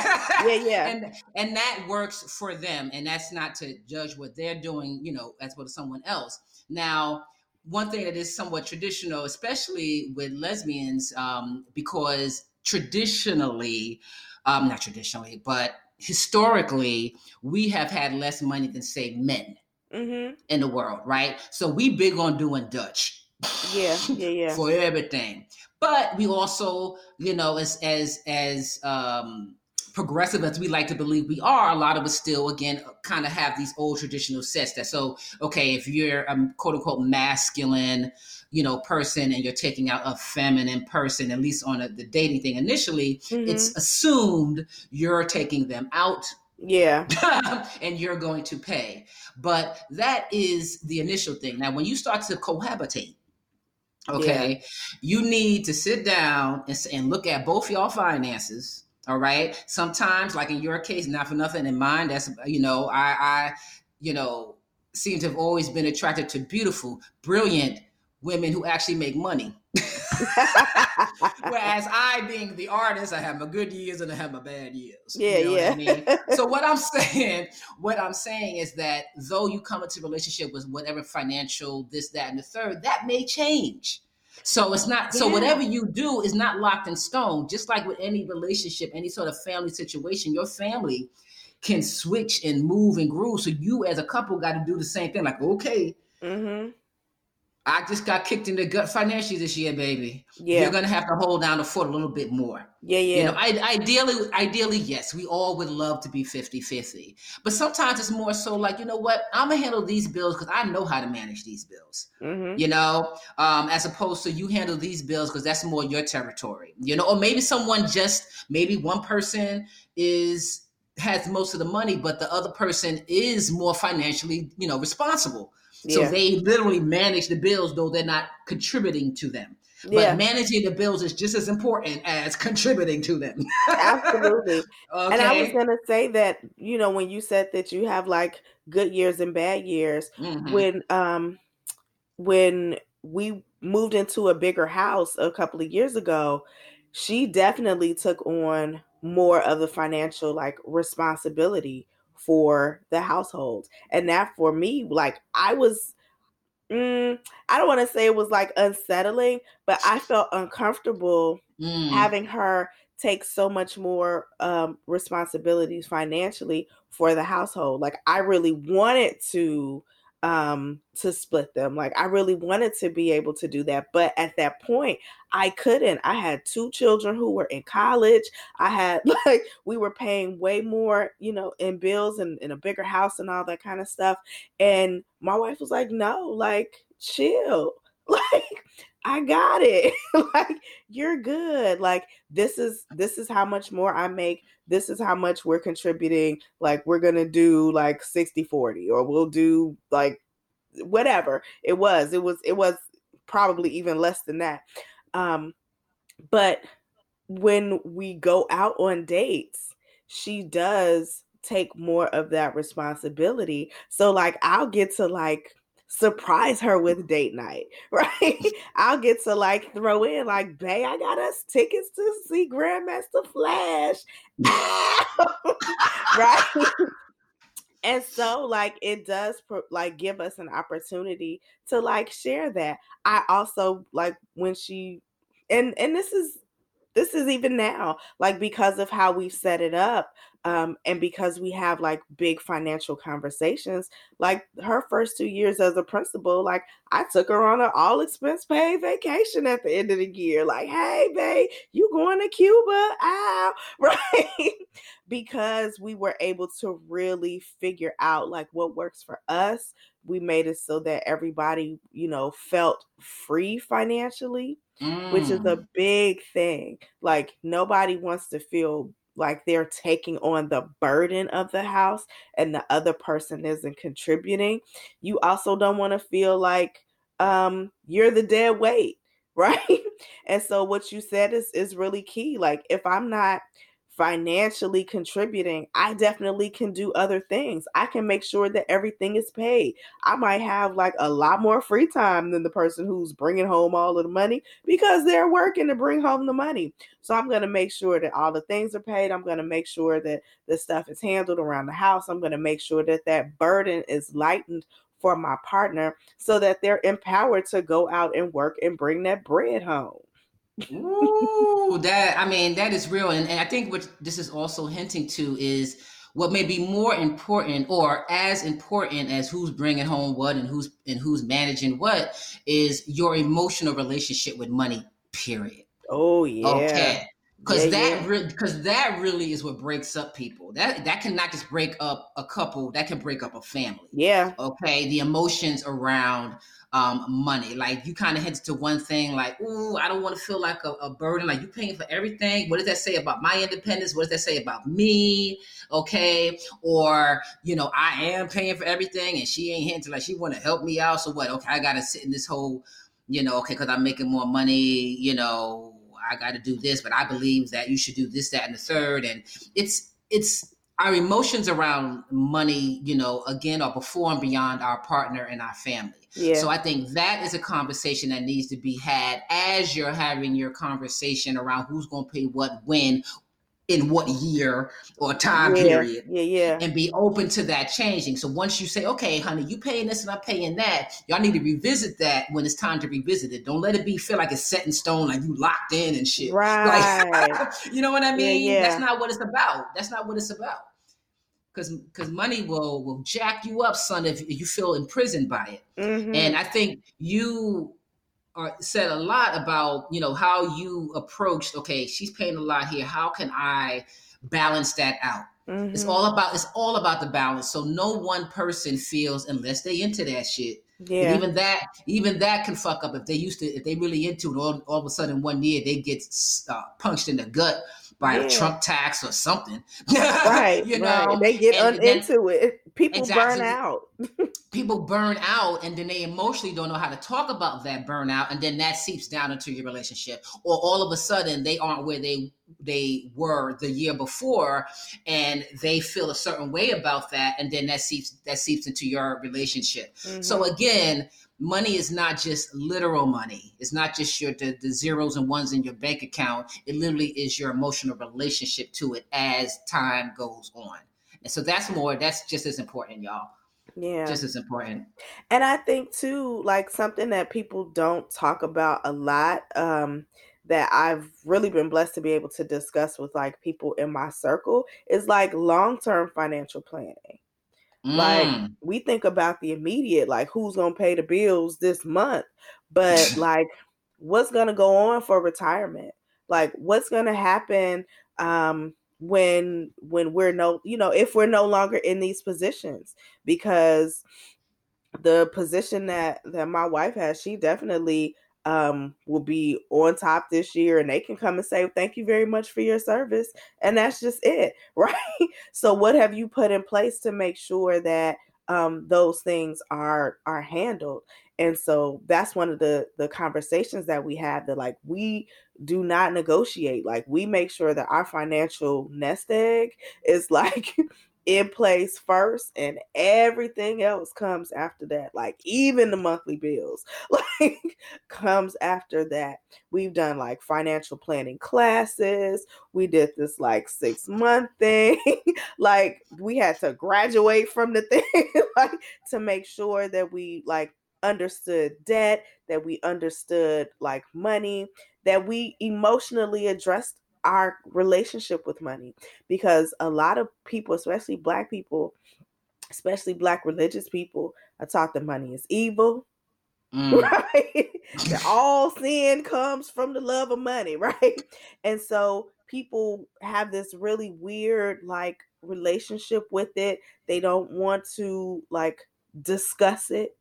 yeah, yeah. and and that works for them and that's not to judge what they're doing you know as well as someone else now one thing that is somewhat traditional especially with lesbians um, because traditionally um, not traditionally but historically we have had less money than say men hmm in the world right so we big on doing dutch Yeah, yeah, yeah. for everything. But we also, you know, as as as um progressive as we like to believe we are, a lot of us still again kind of have these old traditional sets that so okay, if you're a quote unquote masculine, you know, person and you're taking out a feminine person, at least on a, the dating thing initially, Mhm. it's assumed you're taking them out yeah, and you're going to pay. But that is the initial thing. Now, when you start to cohabitate, okay, you need to sit down and, and look at both y'all finances. All right. Sometimes, like in your case, not for nothing in mine, that's you know, I I, you know, seem to have always been attracted to beautiful, brilliant women who actually make money. Whereas I, being the artist, I have my good years and I have my bad years. Yeah, you know what I yeah. mean? so what I'm saying, what I'm saying is that though you come into a relationship with whatever financial this, that, and the third, that may change. So it's not so Yeah. whatever you do is not locked in stone. Just like with any relationship, any sort of family situation, your family can switch and move and groove. So you as a couple got to do the same thing. Like, okay, hmm I just got kicked in the gut financially this year, baby. Yeah, You're gonna have to hold down the fort a little bit more. yeah, yeah. You know, I, ideally, ideally, yes, we all would love to be 50-50. But sometimes it's more so like, you know what, I'm gonna handle these bills because I know how to manage these bills. hmm You know, um, as opposed to you handle these bills because that's more your territory. You know, or maybe someone just maybe one person is has most of the money, but the other person is more financially, you know, responsible. So Yeah, they literally manage the bills, though they're not contributing to them. But yeah, managing the bills is just as important as contributing to them. absolutely. okay. And I was gonna say that you know when you said that you have like good years and bad years, Mhm. when um when we moved into a bigger house a couple of years ago, she definitely took on more of the financial like responsibility for the household. And that for me, like I was mm, I don't want to say it was like unsettling, but I felt uncomfortable mm. having her take so much more um, responsibilities financially for the household. Like I really wanted to um to split them like i really wanted to be able to do that but at that point i couldn't. I had two children who were in college. I had like we were paying way more you know in bills and in a bigger house and all that kind of stuff and my wife was like no like chill. Like I got it. like you're good. Like this is this is how much more I make. This is how much we're contributing. Like we're going to do like 60 40 or we'll do like whatever it was. It was it was probably even less than that. Um but when we go out on dates, she does take more of that responsibility. So like I'll get to like surprise her with mm-hmm. date night, right? I'll get to like throw in like, "Bae, I got us tickets to see Grandmaster Flash," right? and so like it does like give us an opportunity to like share that. I also like when she and and this is this is even now like because of how we've set it up um, and because we have like big financial conversations like her first two years as a principal like i took her on an all expense paid vacation at the end of the year like hey babe you going to cuba ow right because we were able to really figure out like what works for us we made it so that everybody you know felt free financially mm. which is a mm. big thing like nobody wants to feel like they're taking on the burden of the house and the other person isn't contributing. You also don't want to feel like um, you're the dead weight, right? and so what you said is is really key. Like if I'm not financially contributing, I definitely can do other things. I can make sure that everything is paid. I might have like a lot more free time than the person who's bringing home all of the money because they're working to bring home the money. So I'm going to make sure that all the things are paid. I'm going to make sure that the stuff is handled around the house. I'm going to make sure that that burden is lightened for my partner so that they're empowered to go out and work and bring that bread home. Ooh, that I mean, that is real, and, and I think what this is also hinting to is what may be more important or as important as who's bringing home what and who's and who's managing what is your emotional relationship with money. Period. Oh yeah. Okay. Because yeah, that yeah. because that really is what breaks up people. That that cannot just break up a couple. That can break up a family. Yeah. Okay. The emotions around um, money. Like you kind of hinted to one thing, like, "Ooh, I don't want to feel like a, a, burden. Like you paying for everything. What does that say about my independence? What does that say about me? Okay, or you know, I am paying for everything, and she ain't hinting like she want to help me out. So what? Okay, I got to sit in this whole, you know, okay, because I'm making more money. You know, I got to do this, but I believe that you should do this, that, and the third. And it's it's our emotions around money, you know, again, are before and beyond our partner and our family. Yeah. So I think that is a conversation that needs to be had as you're having your conversation around who's going to pay what when in what year or time yeah, period. Yeah, yeah. And be open to that changing. So once you say, okay, honey, you paying this and I'm paying that, y'all need to revisit that when it's time to revisit it. Don't let it be feel like it's set in stone, like you locked in and shit. Right. Like, you know what I mean? Yeah, yeah. That's not what it's about. That's not what it's about because because money will will jack you up, son, if you feel imprisoned by it. Mm-hmm. And I think you are said a lot about you know how you approached. Okay, she's paying a lot here. How can I balance that out? Mm-hmm. It's all about it's all about the balance. So no one person feels unless they into that shit. Yeah. And even that, even that can fuck up if they used to, if they really into it. All, all of a sudden, one year they get uh, punched in the gut by yeah. a Trump tax or something. right. you know, right. they get un- then, into it. People exactly. burn out. people burn out and then they emotionally don't know how to talk about that burnout and then that seeps down into your relationship or all of a sudden they aren't where they they were the year before and they feel a certain way about that and then that seeps that seeps into your relationship mm-hmm. so again money is not just literal money. It's not just your the, the zeros and ones in your bank account. It literally is your emotional relationship to it as time goes on. And so that's more, that's just as important, y'all. Yeah. Just as important. And I think too, like something that people don't talk about a lot, um, that I've really been blessed to be able to discuss with like people in my circle is like long term financial planning. Mm. Like we think about the immediate, like who's gonna pay the bills this month, but like what's gonna go on for retirement? Like what's gonna happen um when when we're no you know if we're no longer in these positions because the position that that my wife has she definitely um will be on top this year and they can come and say thank you very much for your service and that's just it right? So what have you put in place to make sure that um those things are are handled? And so that's one of the the conversations that we have that like we do not negotiate. Like we make sure that our financial nest egg is like in place first and everything else comes after that like even the monthly bills like comes after that. We've done like financial planning classes. We did this like six month thing. Like we had to graduate from the thing like to make sure that we like understood debt that we understood like money that we emotionally addressed our relationship with money because a lot of people, especially black people, especially black religious people, are taught that money is evil. Mm. Right? that all sin comes from the love of money, right? And so people have this really weird like relationship with it. They don't want to like discuss it.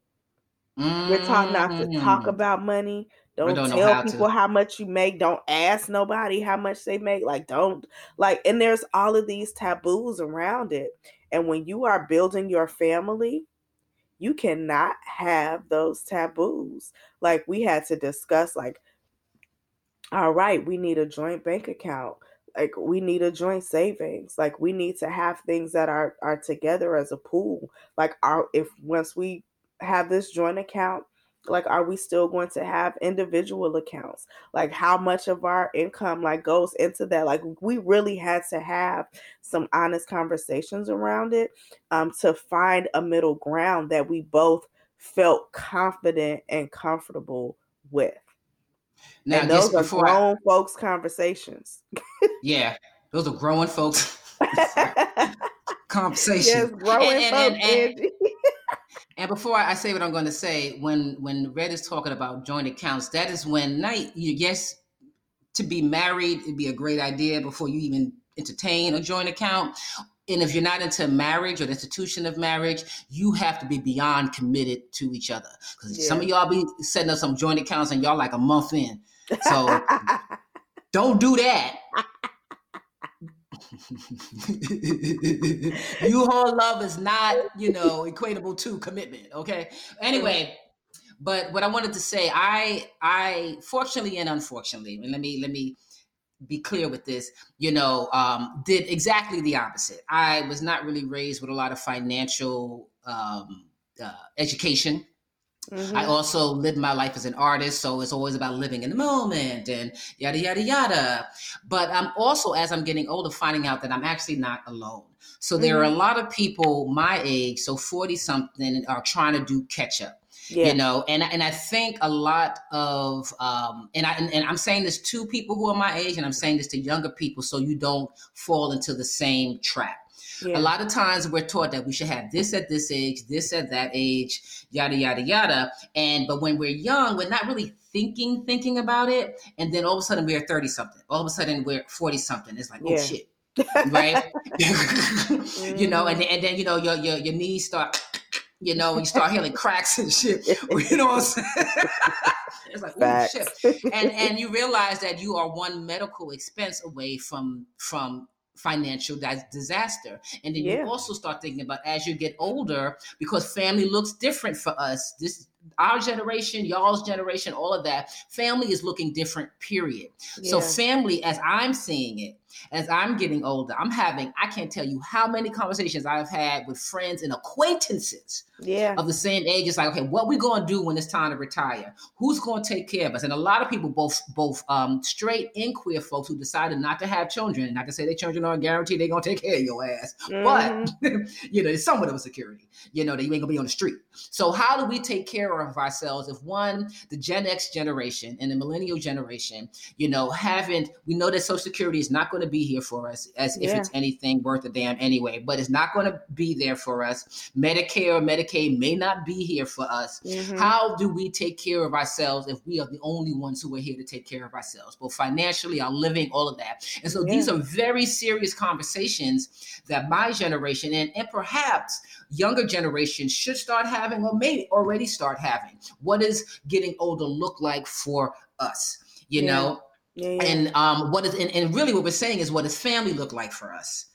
Mm. We're taught not to talk mm. about money. Don't, don't tell people to. how much you make. Don't ask nobody how much they make. Like, don't like, and there's all of these taboos around it. And when you are building your family, you cannot have those taboos. Like, we had to discuss, like, all right, we need a joint bank account. Like, we need a joint savings. Like, we need to have things that are are together as a pool. Like, our if once we have this joint account like are we still going to have individual accounts? Like how much of our income like goes into that? Like we really had to have some honest conversations around it um to find a middle ground that we both felt confident and comfortable with. Now and those are grown I... folks conversations. Yeah those are growing folks. Conversation. Yes growing and, and, folks and, and before I say what I'm going to say, when when Red is talking about joint accounts, that is when night. Yes, to be married, it'd be a great idea before you even entertain a joint account. And if you're not into marriage or the institution of marriage, you have to be beyond committed to each other. Because yeah. some of y'all be setting up some joint accounts and y'all like a month in. So don't do that. you whole love is not, you know, equatable to commitment. Okay. Anyway, but what I wanted to say, I, I, fortunately and unfortunately, and let me, let me be clear with this, you know, um, did exactly the opposite. I was not really raised with a lot of financial um, uh, education. Mm-hmm. I also live my life as an artist, so it's always about living in the moment and yada yada yada. But I'm also, as I'm getting older, finding out that I'm actually not alone. So there mm-hmm. are a mm-hmm. lot of people my age, so 40 something, are trying to do catch up. Yeah. You know, and and I think a lot of um, and I and, and I'm saying this to people who are my age, and I'm saying this to younger people, so you don't fall into the same trap. Yeah. A lot of times we're taught that we should have this at this age, this at that age, yada yada yada. And but when we're young, we're not really thinking thinking about it. And then all of a sudden we're 30 something. All of a sudden we're 40 something. It's like, oh shit. right? you know, and, mm. and then you know your your your knees start you know, you start hearing cracks and shit. You know what I'm saying? it's like, oh shit. And and you realize that you are one medical expense away from from financial disaster. And then yeah. you also start thinking about as you get older, because family looks different for us. This our generation, y'all's generation, all of that, family is looking different, period. Yeah. So family, as I'm seeing it, as I'm getting older, I'm having, I can't tell you how many conversations I've had with friends and acquaintances Yeah. of the same age. It's like, okay, what we gonna do when it's time to retire? Who's gonna take care of us? And a lot of people, both both um, straight and queer folks who decided not to have children, not to say their children are guaranteed they're gonna take care of your ass, Mhm. but you know, there's somewhat of a security, you know, that you ain't gonna be on the street. So how do we take care of ourselves if one, the Gen X generation and the millennial generation, you know, haven't we know that Social Security is not going to be here for us as if it's anything worth a damn anyway, but it's not going to be there for us. Medicare or Medicaid may not be here for us. Mhm. How do we take care of ourselves if we are the only ones who are here to take care of ourselves, both financially, our living, all of that? And so these are very serious conversations that my generation and, and perhaps younger generations should start having or may already start having. What does getting older look like for us? You Yeah. know, Yeah, yeah. and um, what is and, and really what we're saying is what does family look like for us?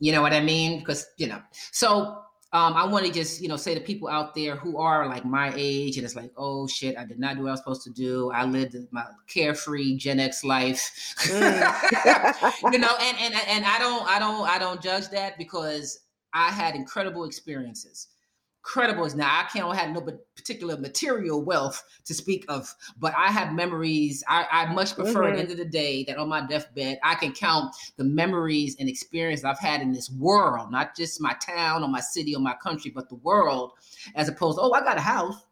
You know what I mean? Because you know, so um, I want to just you know say to people out there who are like my age and it's like, oh shit, I did not do what I was supposed to do. I lived my carefree Gen X life, Mm. you know, and and and I don't I don't I don't judge that because I had incredible experiences. Incredible now I can't have no particular material wealth to speak of, but I have memories. I, I much prefer at the Mhm. end of the day that on my deathbed I can count the memories and experience I've had in this world, not just my town or my city or my country, but the world, as opposed to oh I got a house.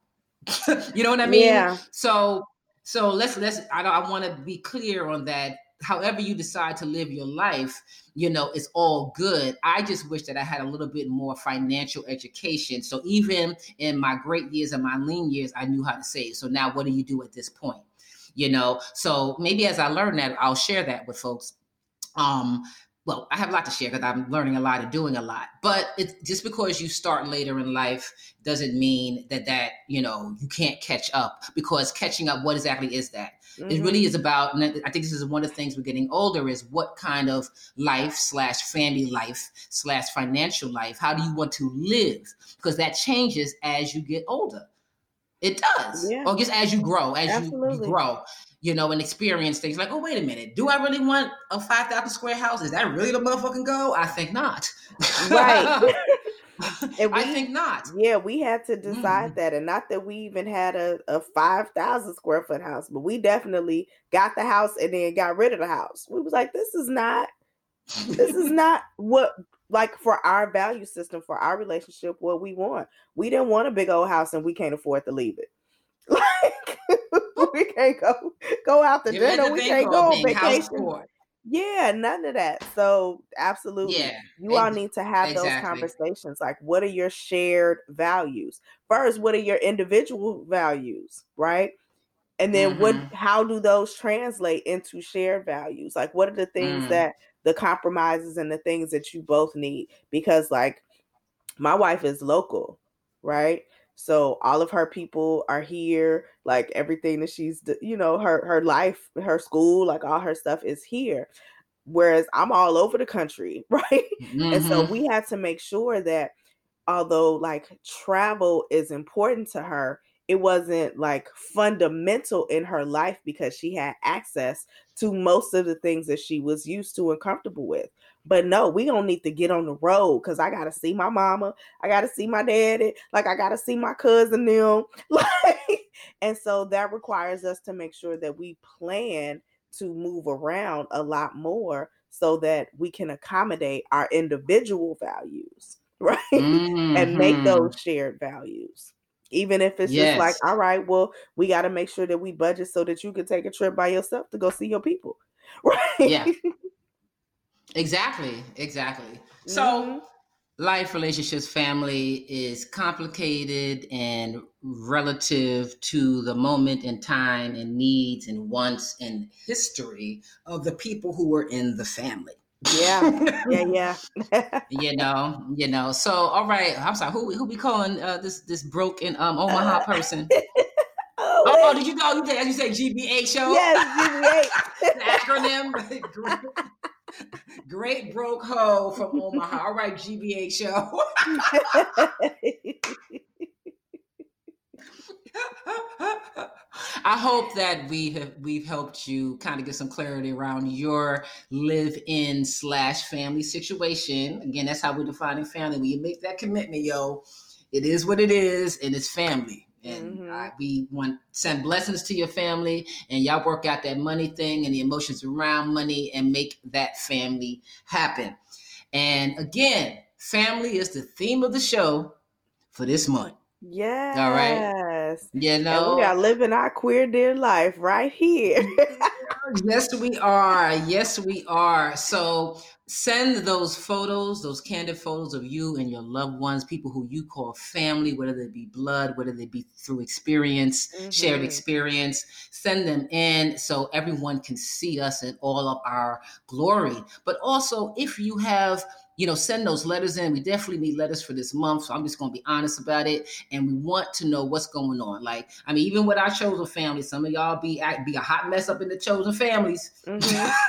you know what I mean? Yeah. So so let's let's I don't I want to be clear on that. However you decide to live your life, you know, it's all good. I just wish that I had a little bit more financial education. So even in my great years and my lean years, I knew how to save. So now what do you do at this point? You know, so maybe as I learn that, I'll share that with folks. Um, well, I have a lot to share because I'm learning a lot and doing a lot. But it's just because you start later in life doesn't mean that that you know you can't catch up. Because catching up, what exactly is that? It Mhm. really is about. And I think this is one of the things we're getting older is what kind of life slash family life slash financial life. How do you want to live? Because that changes as you get older. It does, Yeah. or just as you grow, as you, you grow you know, and experience things like, oh, wait a minute, do I really want a 5,000 square house? Is that really the motherfucking goal? I think not. Right. And I we- think not. Yeah, we had to Mm-hmm. decide that. And not that we even had a, a 5,000 square foot house, but we definitely got the house and then got rid of the house. We was like, this is not, this is not what, like for our value system, for our relationship, what we want. We didn't want a big old house and we can't afford to leave it. Like, we can't go go out to Give dinner. We can't go on vacation. Yeah, none of that. So absolutely. Yeah, You all need to have those conversations. Like, what are your shared values? First, what are your individual values, right? And then what Mhm. how do those translate into shared values? Like what are the things Mm. that the compromises and the things that you both need? Because like my wife is local, right? So all of her people are here. Like everything that she's, you know, her her life, her school, like all her stuff is here. Whereas I'm all over the country, right? And so Mhm. we had to make sure that although like travel is important to her, it wasn't like fundamental in her life because she had access to most of the things that she was used to and comfortable with. But no, we don't need to get on the road because I gotta see my mama, I gotta see my daddy, like I gotta see my cousin them. Like, and so that requires us to make sure that we plan to move around a lot more so that we can accommodate our individual values, right? and make Mhm. those shared values. Even if it's just like, all right, well, we got to make sure that we budget so that you can take a trip by yourself to go see your people, right? Yeah. Exactly. Exactly. So Mhm. life, relationships, family is complicated and relative to the moment and time and needs and wants and history of the people who were in the family. yeah, yeah, yeah. you know, you know. So, all right. I'm sorry. Who who we calling uh, this this broken um Omaha person? oh, Oh, oh, did you know you did? You say GBA show? yes, the acronym. Great, broke hoe from Omaha. All right, GBA show. I hope that we have we've helped you kind of get some clarity around your live-in slash family situation. Again, that's how we're defining family. When you make that commitment, yo, it is what it is, and it's family. And Mhm. I, we want send blessings to your family, and y'all work out that money thing and the emotions around money, and make that family happen. And again, family is the theme of the show for this month. Yes. All right. You And know, we are living our queer dear life right here. Yes, we are. Yes, we are. So send those photos, those candid photos of you and your loved ones, people who you call family, whether they be blood, whether they be through experience, shared Mhm. experience. Send them in so everyone can see us in all of our glory. But also, if you have you know, send those letters in. We definitely need letters for this month. So I'm just going to be honest about it. And we want to know what's going on. Like, I mean, even with our chosen family, some of y'all be be a hot mess up in the chosen families. Mhm.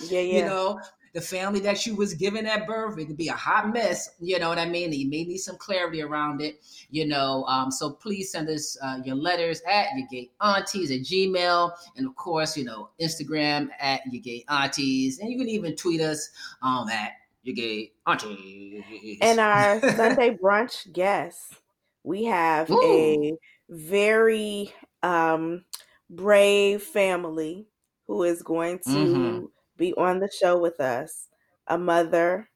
Yeah, You know, the family that you was given at birth, it could be a hot mess. You know what I mean? You may need some clarity around it. You know, um, so please send us uh, your letters at your gay aunties at Gmail, and of course, you know, Instagram at your gay aunties, and you can even tweet us um, at your gay. And our Sunday brunch guest, we have Ooh. a very um, brave family who is going to Mhm. be on the show with us. A mother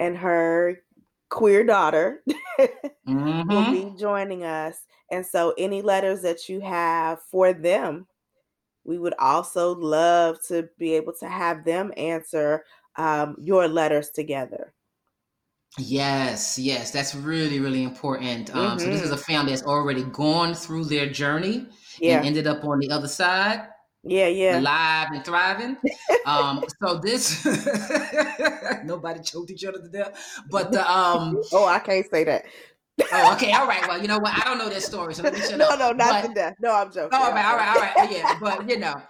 and her queer daughter will Mhm. be joining us. And so, any letters that you have for them, we would also love to be able to have them answer um, your letters together. Yes, yes, that's really, really important. Um, So this is Mhm. a family that's already gone through their journey Yeah, and ended up on the other side, yeah, yeah. alive and thriving. Um, so this nobody choked each other to death, but the um. Oh, I can't say that. Oh, okay, all right. Well, you know what? I don't know that story, so let me shut No, up. no, not But-. No, I'm joking. Oh, all right, all right, all joking. right. Yeah, but you know,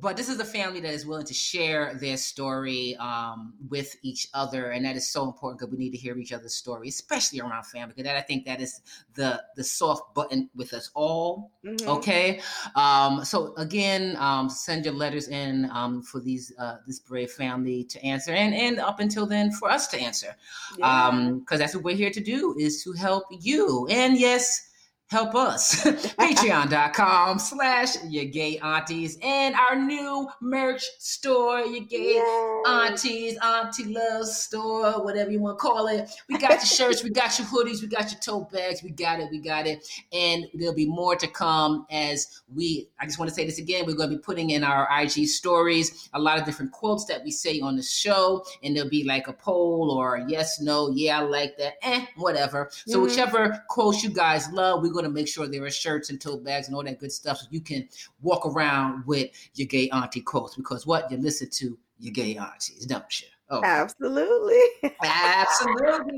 but this is a family that is willing to share their story um, with each other, and that is so important because we need to hear each other's story, especially around family. Because that I think that is the the soft button with us all. Mhm. Okay, um, so again, um, send your letters in um, for these uh, this brave family to answer, and and up until then for us to answer Yeah. um because that's what we're here to do is to help you and yes help us. Patreon.com slash your gay aunties and our new merch store your gay Yay. aunties auntie love store whatever you want to call it. We got your shirts we got your hoodies we got your tote bags we got it we got it. And there'll be more to come as we i just want to say this again we're going to be putting in our ig stories a lot of different quotes that we say on the show. And there'll be like a poll or a yes no yeah i like that eh whatever. So Mhm. whichever quotes you guys love we're going to make sure there are shirts and tote bags and all that good stuff so you can walk around with your gay auntie quotes because what you listen to your gay aunties don't you oh Absolutely. absolutely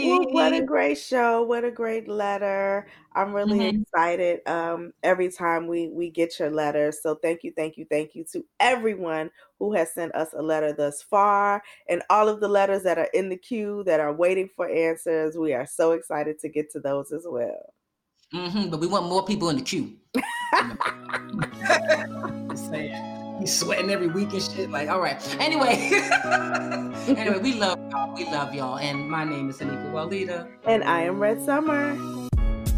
Well, what a great show. What a great letter. I'm really Mhm. excited um, every time we, we get your letters. So thank you, thank you, thank you to everyone who has sent us a letter thus far and all of the letters that are in the queue that are waiting for answers. We are so excited to get to those as well. Hmm but we want more people in the queue saying. He's sweating every week and shit. Like, all right. Anyway, anyway, we love y'all. We love y'all. And my name is Hanifah Walidah, And I am Red Summer.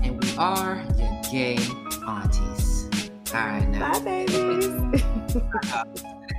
and we are your gay aunties. All right, now. Bye, babies.